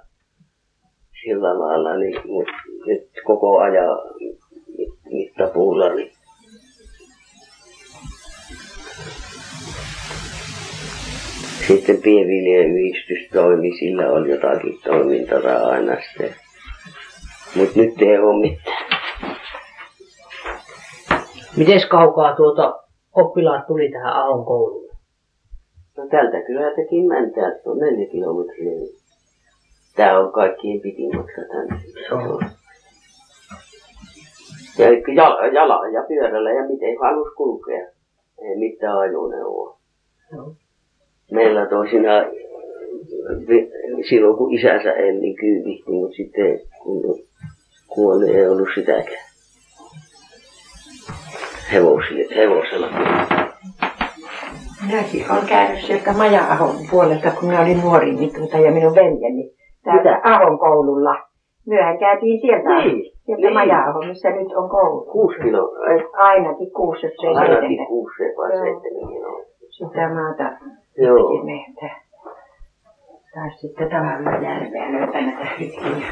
sillä lailla, niin, mut nyt koko ajan mit- mittapuulla, niin sitten pienviljelijäyhdistys toimi, sillä oli jotakin toimintaa aina sitten. Mutta nyt ei ole mitään. Miten kaukaa tuota oppilaat tuli tähän Ahon kouluun? No tältä kylältäkin mäntää, se on neljä kilometriä. Tää on kaikkien pitin matka tänne. Joo. Ja jala, jala ja pyörällä ja miten halus kulkea. Ei mitään ajoneuvoa. Joo. Meillä toisinaan silloin kun isänsä eli kyyvihti, mutta sitten kun kuoli ei ollut sitäkään. Hevosi, hevosella. Minäkin olen käynyt sieltä Maja-Ahon puolelta, kun minä olin nuori niin tuota, ja minun veljeni täältä Mitä? Ahon koululla. Myöhän käytiin sieltä, Niin, sieltä niin. Maja-Ahon, missä nyt on koulu. Kuusi kiloa, ei, Ainakin kuusi, jos ei ainakin seitsemän. kuusi vai seitsemän kiloa. Sitä maata Joo. meitä. Tai sitten tavallaan järveä löytää näitä hytkiä.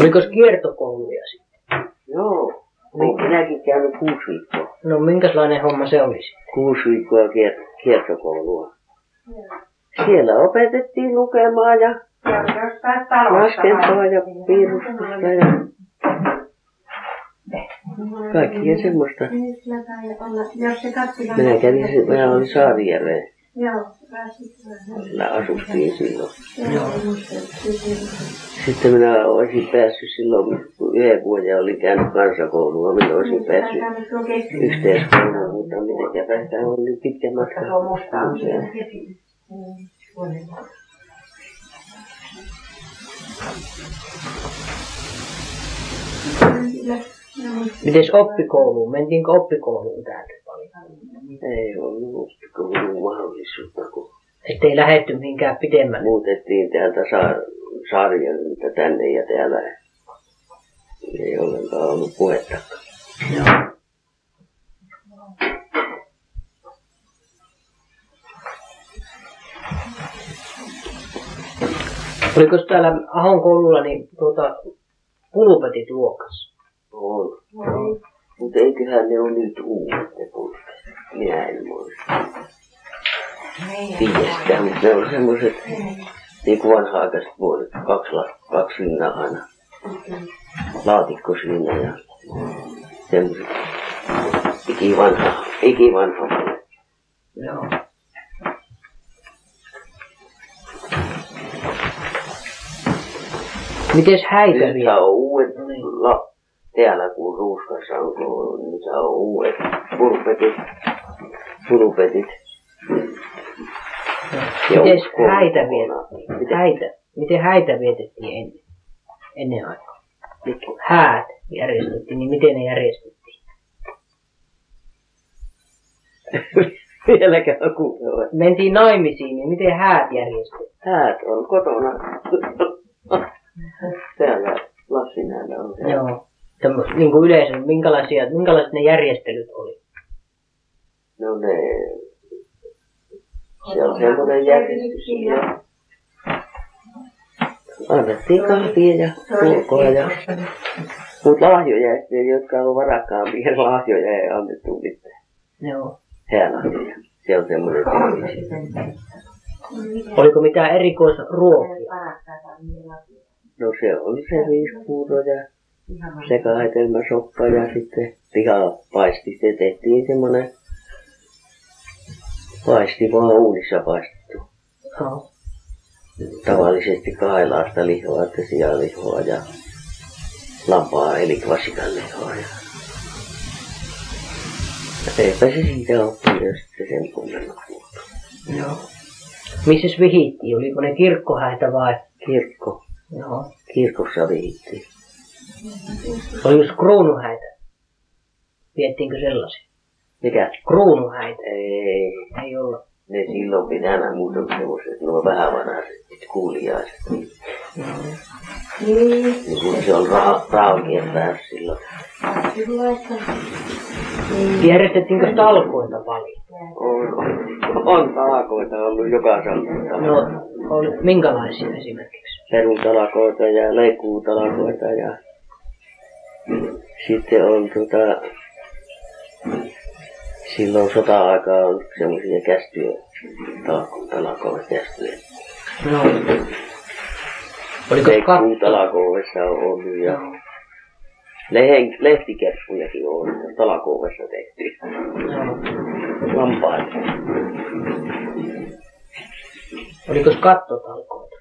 Oliko kiertokouluja sitten? Joo. Olen minäkin käynyt kuusi viikkoa. No minkälainen homma se oli sitten? Kuusi viikkoa kier- kiertokoulua. Siellä opetettiin lukemaan ja laskentaa ja piirustusta ja kaikkia semmoista. Minä kävin, se- minä olin Saarijärven Joo, Sillä asuttiin silloin. Joo. Sitten minä olisin päässyt silloin, kun yhden vuoden olin käynyt kansakoulua, minä olisin päässyt yhteiskouluun, mutta mitenkäpä sitä on niin pitkä matka. On siellä. Mites oppikouluun? Mentiinkö oppikouluun täältä paljon? Ei ollut koulun mahdollisuutta, kun Ettei lähetty mihinkään pidemmälle. muutettiin täältä sa- Saarijärveltä tänne ja täällä ei ollenkaan ollut puhettakaan. Joo. Oliko täällä Ahon koululla niin tuota, pulupetit luokassa? On. Mutta eiköhän ne ole nyt uudet ne pulpetit. Minä en muista. Tiedä mutta ne on semmoiset niin kuin vanha-aikaiset vuodet. Kaksi, la- kaksi linnaa aina. Laatikko siinä ja semmoiset ikivanha, ikivanha. Joo. Mites häitä Nyt vielä? on uudet, niin. la, täällä kun Ruuskassa on, kun nyt on uudet pulpetit, pulpetit. Koulu häitä vietettiin? Miten? Häitä. Miten häitä vietettiin ennen? Ennen aikaa. Nyt kun häät järjestettiin, niin miten ne järjestettiin? Vieläkään kuulee. Mentiin naimisiin, niin miten häät järjestettiin? Häät on kotona. Täällä Lassinäällä on se. Joo. Tämmö, niin kuin yleensä, minkälaisia, minkälaiset ne järjestelyt oli? No ne... Se on semmoinen järjestys. Ja annettiin kahvia ja ruokaa ja... Mutta lahjoja, sitten, jotka on varakkaampia, lahjoja ei annettu mitään. Joo. Häälahjoja. Se on semmoinen. Oliko mitään erikoisruokia? No se oli se riispuuro ja sekahetelmäsoppa ja sitten pihapaisti. Se tehtiin semmoinen paisti vaan uunissa paistettu. Tavallisesti kahdenlaista lihoa, että sianlihoa ja lampaa eli vasikan lihoa. Ja... Eipä se siitä oppinut sitten sen kummemmin. Joo. Missäs vihittiin? Oliko ne kirkkohäitä vai? Kirkko. Joo. Kirkossa vihittiin. Oliko kruunuhäitä? Viettiinkö sellaisia? Mikä? Kruunuhäitä. Ei. Ei ollut. Ne silloin pitää nämä muut on semmoiset, nuo vähävanaiset kuulijaiset. Niin kun se on ra- raukien päässä silloin. Järjestettiinkö talkoita paljon? On, on talakoita ollut joka salkuta. No, oli, minkälaisia esimerkiksi? perutalakoita ja leikkuutalakoita ja sitten on tota, silloin sota-aikaa on semmoisia kästyjä, talakolakoita kästyjä. No. Oliko? Leikkuutalakoissa on ollut ja lehen, lehtikerppujakin on talakoissa tehty. Joo. Lampaat. Oliko kattotalkoita?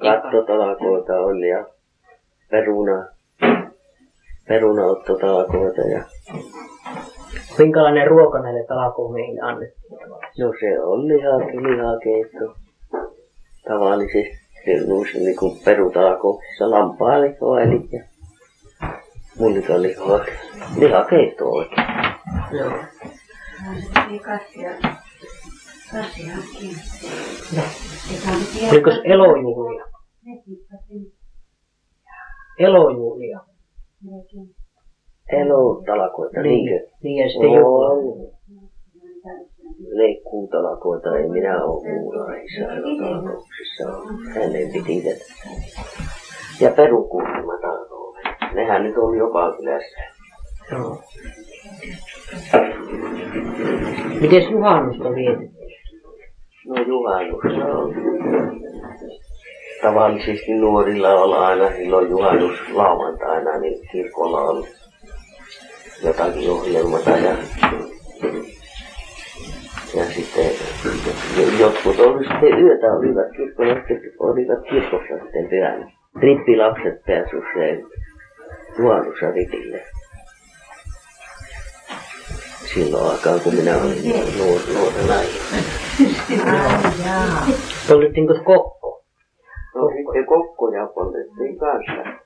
Kattotalakoita on ja peruna, perunaottotalakoita ja Minkälainen ruoka näille talakomiehille annettiin? No se on liha, lihakeitto. Tavallisesti se niin kuin perutalakoksissa lampaalihoa, eli mullikalihoa. Lihakeitto oikein. Joo. Oliko elojuhlia? Elojuhlia. Elotalakoita, Niin, niinkö? niin ja sitten. On. Leikkuutalakoita ei minä ole muuraissa elotalakoksissa. Hänen piti tätä. Ja perukuulimatalakoita. Nehän nyt on joka kylässä. Joo. Miten juhannusta vietettiin? No juhannussa on. Tavallisesti nuorilla on aina silloin juhannus lauantaina, niin kirkolla on jotakin ohjelmata ja Ja sitten jotkut oli sitten yötä olivat kirkolla, olivat kirkossa sitten pyhänä. Rippilapset pääsivät usein juhannussa ripille. Silloin aikaan, kun minä olin nuor, nuorena Poltettiinko kokko? No sitten kokkoja poltettiin kanssa.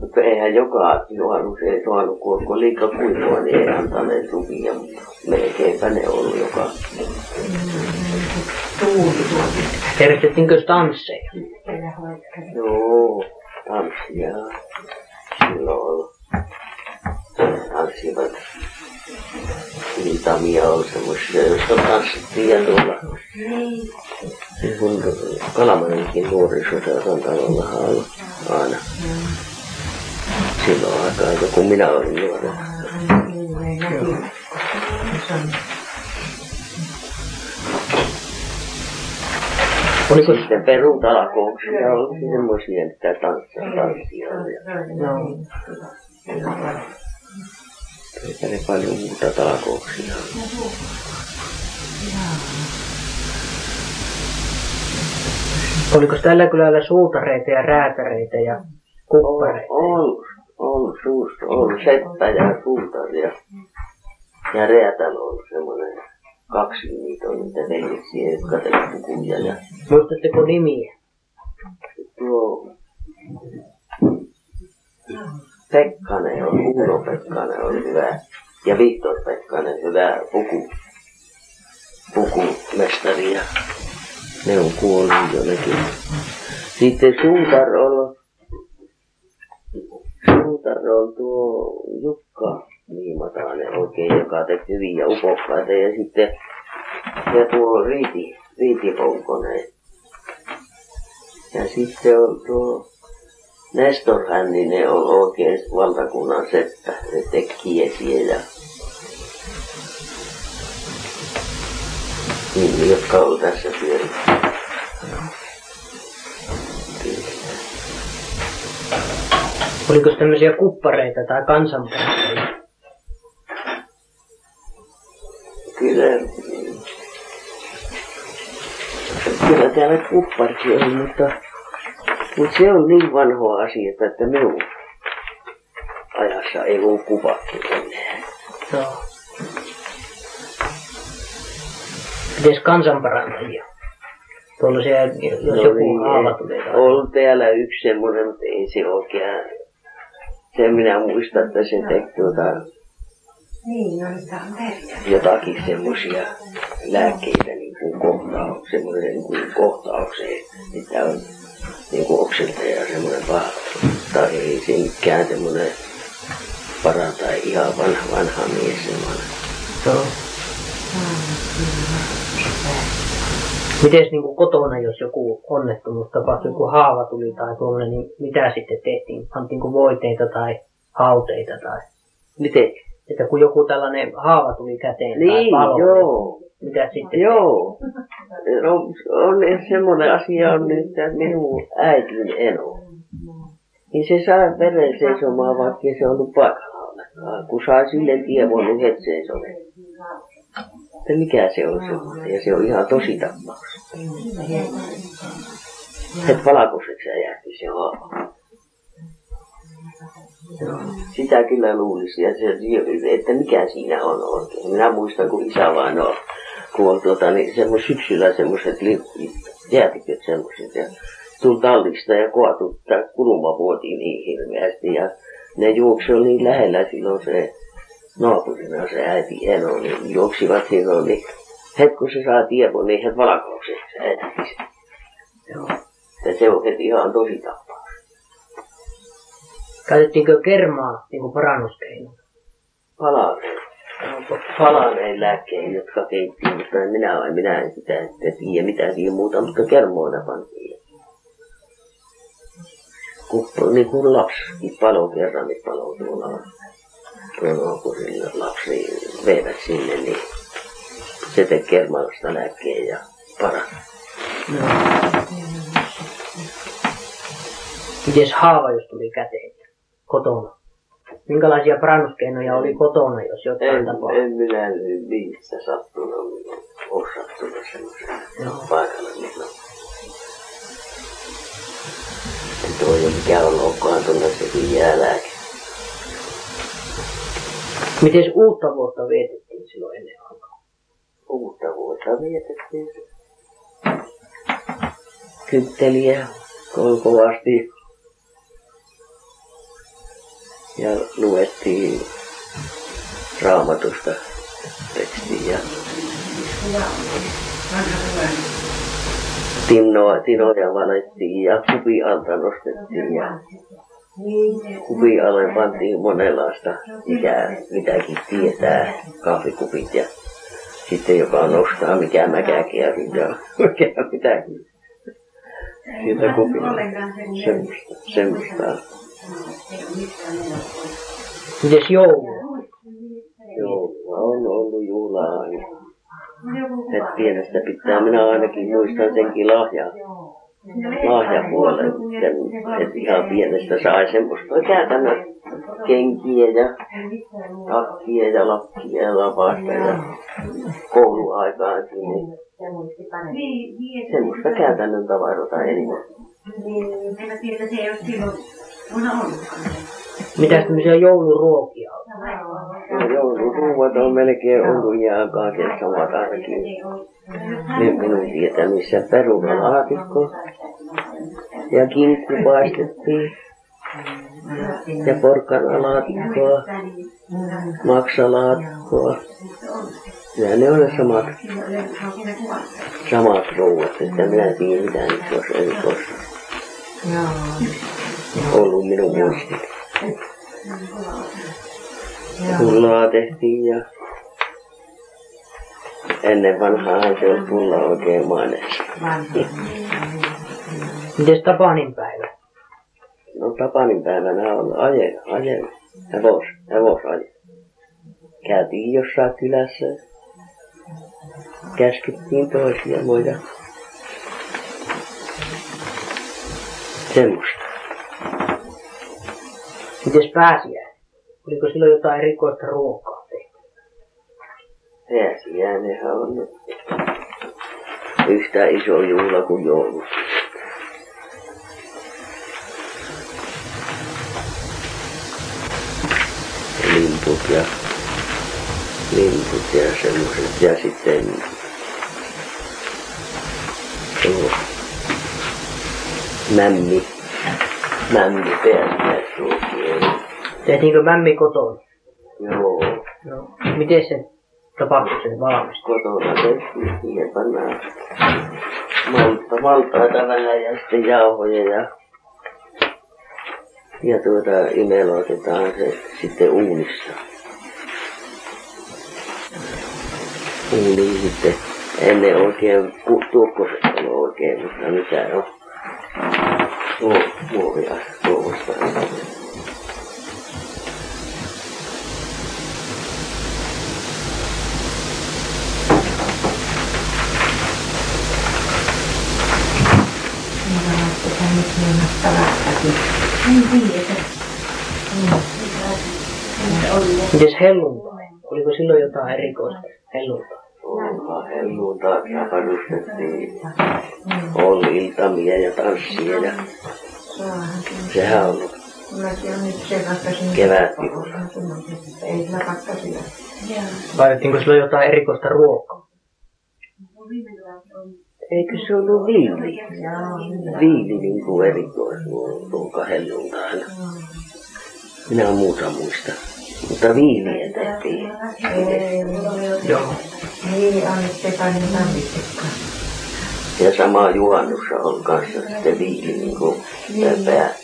Mutta eihän joka juhannus ei saanut, kun kun liikaa kuivua, niin ei antaneet luvia, mutta melkeinpä ne ollut joka. Järjestettiinkö tansseja? Joo, tanssia silloin ollut. Tanssivat. Iltamia oli semmoisia, joissa tanssittiin ja tuolla. Niin kun Kalamanenkin nuorisoseurantalolla ollut aina. Silloin aikaa, kun minä olin nuorena. Oliko Sitten peruutalakouksia oli semmoisia, että tanssia, tanssia oli. Eikä ne paljon muuta talakouksia. Oliko tällä kylällä suutareita ja räätäreitä ja kuppareita? Ollut, ollut suusta, ollut seppä ja suutari ja, ja räätällä on semmoinen kaksi niitä on niitä veljeksiä, jotka tekevät pukuja ja Muistatteko nimiä? tuo Pekkanen on, Uno Pekkanen on hyvä ja Vihtor Pekkanen hyvä puku, pukumestari ja ne on kuollut jo nekin. Sitten suutar on, suutar on tuo Jukka Niimatainen oikein, joka teki hyviä upokkaita ja sitten ja tuo Riiti, Riiti Honkonen. Ja sitten on tuo Nestor Hänninen on oikein valtakunnan seppä, se teki kiesiä ja niin, jotka on tässä pyörissä. Oliko tämmöisiä kuppareita tai kansanpareita? Kyllä, kyllä täällä kupparki on, mutta, mutta se on niin vanha asia, että minun ajassa ei ollut kupattu enää. Joo. Mites kansanparantajia? Tuollaisia, jos No joku niin, haava tulee. On täällä yksi semmoinen, mutta ei se oikein. Sen minä muistan, että se teki tuota, Niin, no terve. jotakin semmoisia lääkkeitä niin kuin kohtaus, semmoinen niin kuin kohtaukseen, että on niin kuin oksentaja semmoinen paha. Tai ei se mikään semmoinen parantaa ihan vanha, vanha mies semmoinen. Joo. Mites niin kuin kotona, jos joku onnettomuus tapahtui, joku haava tuli tai tuollainen, niin mitä sitten tehtiin? Pantiinko voiteita tai hauteita tai... Miten? Että kun joku tällainen haava tuli käteen tai Niin, palo, joo. niin mitä sitten? Joo. No, on semmoinen asia on nyt, että minun äitin eno. Niin se sai veren seisomaan, vaikka se ollut paikalla. Kun sai sille tievon, niin heti seisoi. Että mikä se on semmoinen, ja se on ihan tosi tapaus. Et valkoiseksi jäätti se haava. Sitä kyllä luulisi, ja se, että mikä siinä on oikein. Minä muistan, kun isä vain on, kun on tuota, niin semmos, syksyllä semmoiset jäätiköt semmoiset, ja tuli tallista ja kaatui, tai kulma vuotiin niin hirveästi, ja ne juoksi niin lähellä silloin se naapurina se äiti Eno, niin juoksivat silloin, niin heti kun se saa tiedon, niin heti valkoiseksi äiti se. Joo. Ja se on heti ihan tosi tapaus. Käytettiinkö kermaa niin kuin parannuskeino? Palaneen. Palaneen lääkkeen, jotka keittiin, mutta en minä, minä en sitä en tiedä mitä siihen muuta, mutta kermoina pantiin. Kun, niin kuin lapsi palo kerran, niin palo tuolla tuolla kun lapsi veivät sinne, niin se teki kermallista lääkkeen ja parani. Mites haava, jos tuli käteen kotona? Minkälaisia parannuskeinoja oli kotona, jos jotain En, tapahtui? en minä niistä sattunut, ole sattunut semmoiseen Joo. paikalle. Niin no. Tuo jo mikä on loukkaantunut, sekin jää lääke. Miten uutta vuotta vietettiin silloin ennen aikaa? Uutta vuotta vietettiin. Kytteliä ko- kovasti. Ja luettiin raamatusta tekstiä. Tinoa, tinoja valettiin ja kupi alta nostettiin ja kupi alle pantiin monenlaista, mikä mitäkin tietää, kahvikupit ja sitten joka nostaa mikä mäkäkäärin ja mikä mitäkin. Siitä kupilla. Semmoista. semmoista. Mites joulu? Joulua on ollut juhlaa aina. Et pienestä pitää. Minä ainakin muistan senkin lahja, lahjapuolen. Sen, et ihan pienestä sai semmoista käytännön kenkiä ja takkia ja lakkia ja lapasta ja kouluaikaankin. Niin semmoista käytännön tavaroita enemmän. Mitäs tämmöisiä jouluruokia on? No jouluruuat on melkein ollut ihan kaiken samat ainakin. Nyt minun tietämissä perunalaatikko ja kinkku paistettiin ja porkkanalaatikkoa, maksalaatikkoa. Ja ne on ne samat, samat ruuat, että minä en tiedä mitä nyt olisi erikoista ollut minun muisti. Pullaa tehtiin ja ennen vanhaa se oli pulla oikein maineessa. Mites Tapanin päivä? No Tapanin päivänä on aje, aje, hevos, hevosaje. Käytiin jossain kylässä, käskettiin toisia muita. Semmoista. Mites pääsiäinen? Oliko silloin jotain erikoista ruokaa tehty? Pääsiäinenhän on yhtä iso juhla kuin joulu. Limput ja limput ja semmoiset ja sitten tuo mämmi, mämmi pääsiäisruokia. Tehtiinkö mämmi kotona? Joo, No. Miten se tapahtui sen valmistus? kotona tehtiin siihen pannaan malta, maltaita vähän ja sitten jauhoja ja, ja tuota imeloitetaan se sitten uunissa. Uuniin sitten ennen oikein pu- tuokkoset on oikein, mutta mitä on tuo, muovia tuosta. Mites helluntai? Oliko silloin jotain erikoista helluntai? Onhan helluntaa rakadustettiin. Oli iltamia ja tanssia ja sehän on sillä pakkasia. Laitettiinko silloin jotain erikoista ruokaa? Eikö se ollut viili? Viili niin kuin erikoisruoka helluntaina. Minä muuta muista. Mutta viiliä tehtiin. Joo. ei annettekaan niin tarvitsekaan. Ja sama juhannussa on kanssa sitten viili niin kuin pää.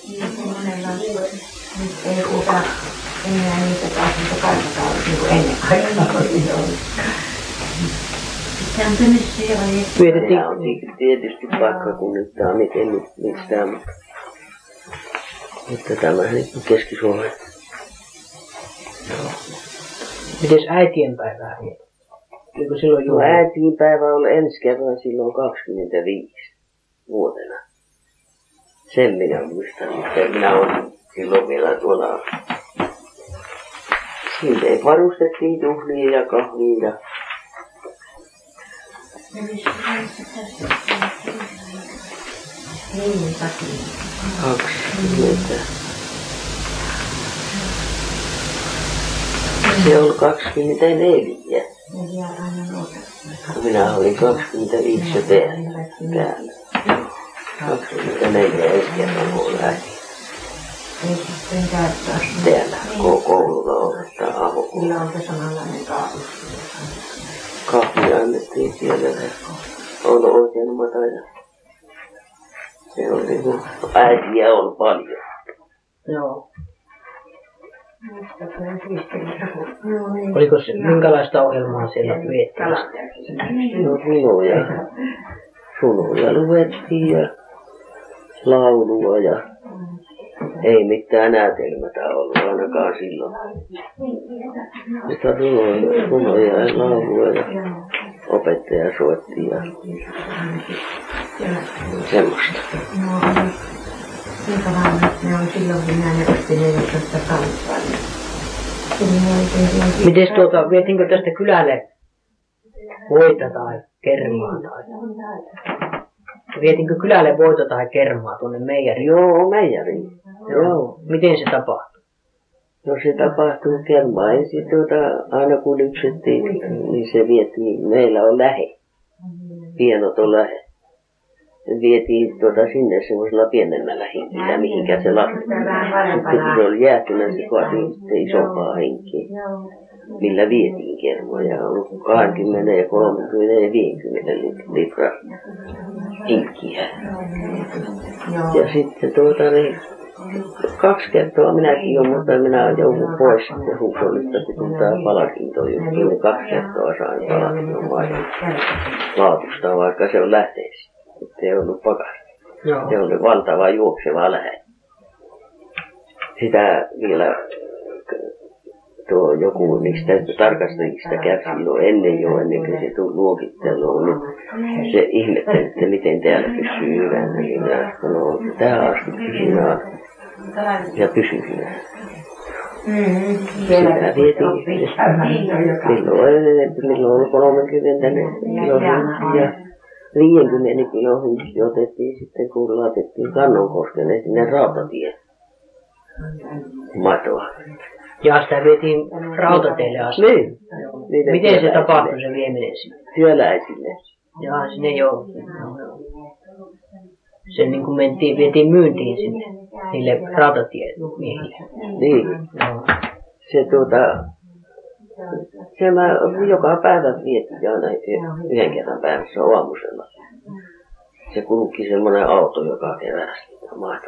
Nyt ei tuota enää niitä taas niitä karvakaudet niin kuin ennen aikaa oli on tietysti paikkakunnittaa, miten nyt mistään, mutta, mutta tämä niin Keski-Suomen. mites äitienpäivää vietettiin? Oliko silloin No juhla? äitiinpäivä on ensi kerran silloin 25 vuotena. Sen minä muistan, että minä olen silloin vielä tuolla Niille varustettiin juhlia ja kahvia ja Niin, takia. 20. Se on 24. Neljä aina noita. Minä olin 25 jo täällä. täällä. 24 ensi kerran kun lähdin täällä ko- koululla opettaa avokoulu. Kyllä on se samanlainen kaavus. Kahvia annettiin siellä ja on oikein matala. Se on niinku, äitiä on paljon. Joo. No niin. Oliko se, minkälaista ohjelmaa siellä vietti? No runoja, runoja luettiin ja laulua ja ei mitään näytelmätä ollut ainakaan silloin. Mutta runoja, runoja ja laulua ja opettaja soitti ja semmoista. No, Kuinka vanhat ne on silloin, kun minä ne oppi 14 kanssa. Kyllä oikein oikein. Miten tuota, vietinkö tästä kylälle voita tai kermaa tai... Vietinkö kylälle voita tai kermaa tuonne meijeriin? Joo, meijeri. Joo. Miten se tapahtui? No se tapahtuu kermaa. Ensin tuota, aina kun lypsettiin, niin se vietiin, meillä on lähe. Pienot on lähe. Se vietiin tuota sinne semmoisella pienemmällä hinkillä, mihinkä se lasketaan. Sitten kun se oli jäätynä, se kaatui sitten isompaa henkiä, millä vietiin kermaa. Ja on ollut 20 ja 30 ja 50 lit- litraa hinkkiä. Ja sitten tuota niin, kaksi kertaa minäkin jo, mutta minä joudun pois sitten hukolista, kun tämä palakinto juttu, niin kaksi kertaa sain palakinnon maidon laatusta, vaikka se on lähteessä. Mutta ei ollut pakasta. Se oli valtava juokseva lähe. Sitä vielä tuo joku niistä tarkastajista kävi jo ennen jo, ennen kuin se tuli luokitteluun, niin se ihmetteli, että miten täällä pysyy hyvänä. Niin minä sanoin, että tähän asti pysyy ja pysyy hyvänä. Mm, Sitä vietiin. Milloin, milloin oli 30 kilon ja 50 kilon hinkki otettiin sitten, kun laitettiin Kannonkoskelle sinne rautatie matoa. Ja sitä vietiin rautateille asti. Niin. Niille Miten se tapahtui se vieminen sinne? Työläisille. Ja sinne jo. Se niin kuin mentiin, vietiin myyntiin sinne niille rautatiemiehille. Niin. Joo. Se tuota, se mä joka päivä vietin aina yhden kerran päivässä aamusella. Se kulki semmoinen auto, joka sitä maata.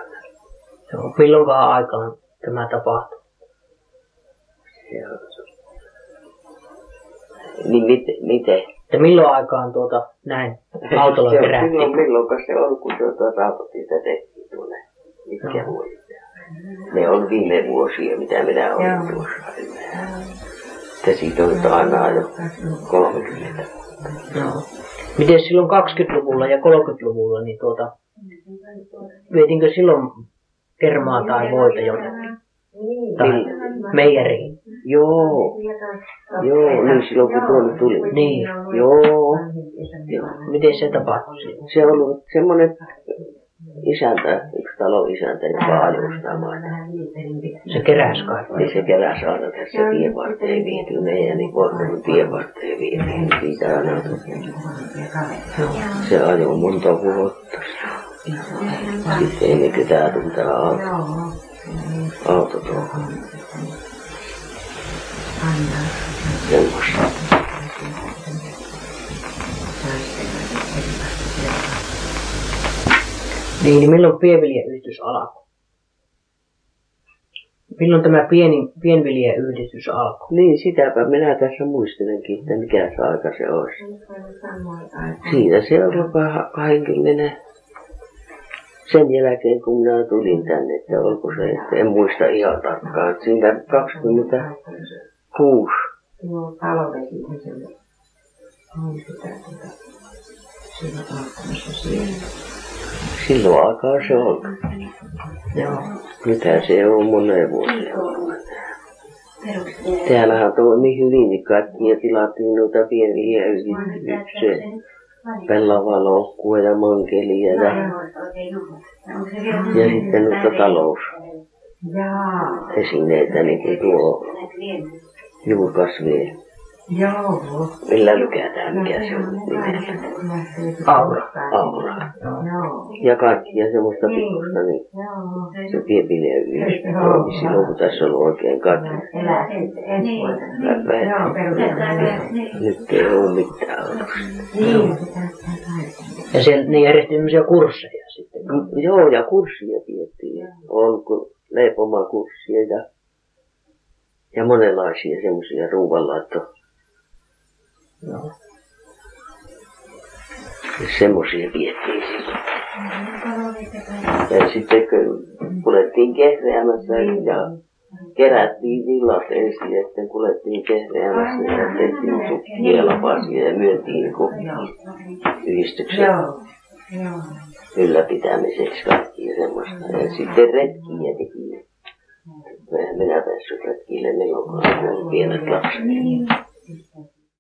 Joo. Milloinkaan aikaan tämä tapahtui? Niin mit, miten? Että milloin aikaan tuota näin autolla se on kerättiin? silloin, milloin se on, kun tuota rautatietä tehtiin tuonne. Mitkä Joo. vuodet? Ne on viime vuosia, mitä minä olen Joo. tuossa. Että siitä on aina jo 30. Joo. Miten silloin 20-luvulla ja 30-luvulla, niin tuota, vietinkö silloin kermaa tai voita jonnekin? Tai meijeriin? Joo, joo, niin silloin kun tuonne tuli. Niin. Joo, Miten se tapahtui se on ollut semmoinen isäntä, yksi talon isäntä, joka ajoi sitä maata. Se keräsi kaikki. Niin se keräsi aina tässä tien varteen viety meidän, niin vuoden tien varteen viety. Siitä aina se ajoi monta vuotta. Sitten ennen kuin tää tuli auto, auto tuohon. Semmoista. Niin, niin milloin pienviljayhdistys alkoi? Milloin tämä pieni, pienviljayhdistys alkoi? Niin, sitäpä minä tässä muistelenkin, että mikä se aika se olisi. Siinä se on jopa 20 sen jälkeen, kun minä tulin tänne, että olko se, että en muista ihan tarkkaan. että Siinä 26. Tuo talvesi siellä on sitä tuota, siinä ottamassa siellä. Silloin aikaa se on. Joo. Mitä se on vuosia ollut. Täällähän toimi hyvin, niin kaikkia tilattiin noita pieniä yrityksiä. Pellavaa loukkua ja mankelia ja, ja sitten noita talousesineitä, niin kuin tuo juurkasvi. Joo. Millä lykätään, mikä se on nimeltä? Aura. Aura. Joo. Ja kaikkia semmoista pikkusta, niin se piepilien yhdessä silloin, kun tässä on ollut oikein kaikki. Joo, perustetaan. Nyt ei ole mitään. Niin. Ja siellä niin järjestettiin tämmöisiä kursseja sitten. Joo, ja kurssia pidettiin. On leipomakurssia ja, ja monenlaisia semmoisia ruuanlaitto. Joo. Semmoisia pidettiin silloin. Ja sitten kun kuljettiin kehreämässä ja kerättiin villat ensin ja sitten kuljettiin kehreämässä ja tehtiin sukkia ja lapasia ja myöntiin niin yhdistyksen ylläpitämiseksi kaikkia semmoista. Ja sitten retkiä teki. Eihän minä päässyt retkille milloinkaan, kun oli pienet lapset.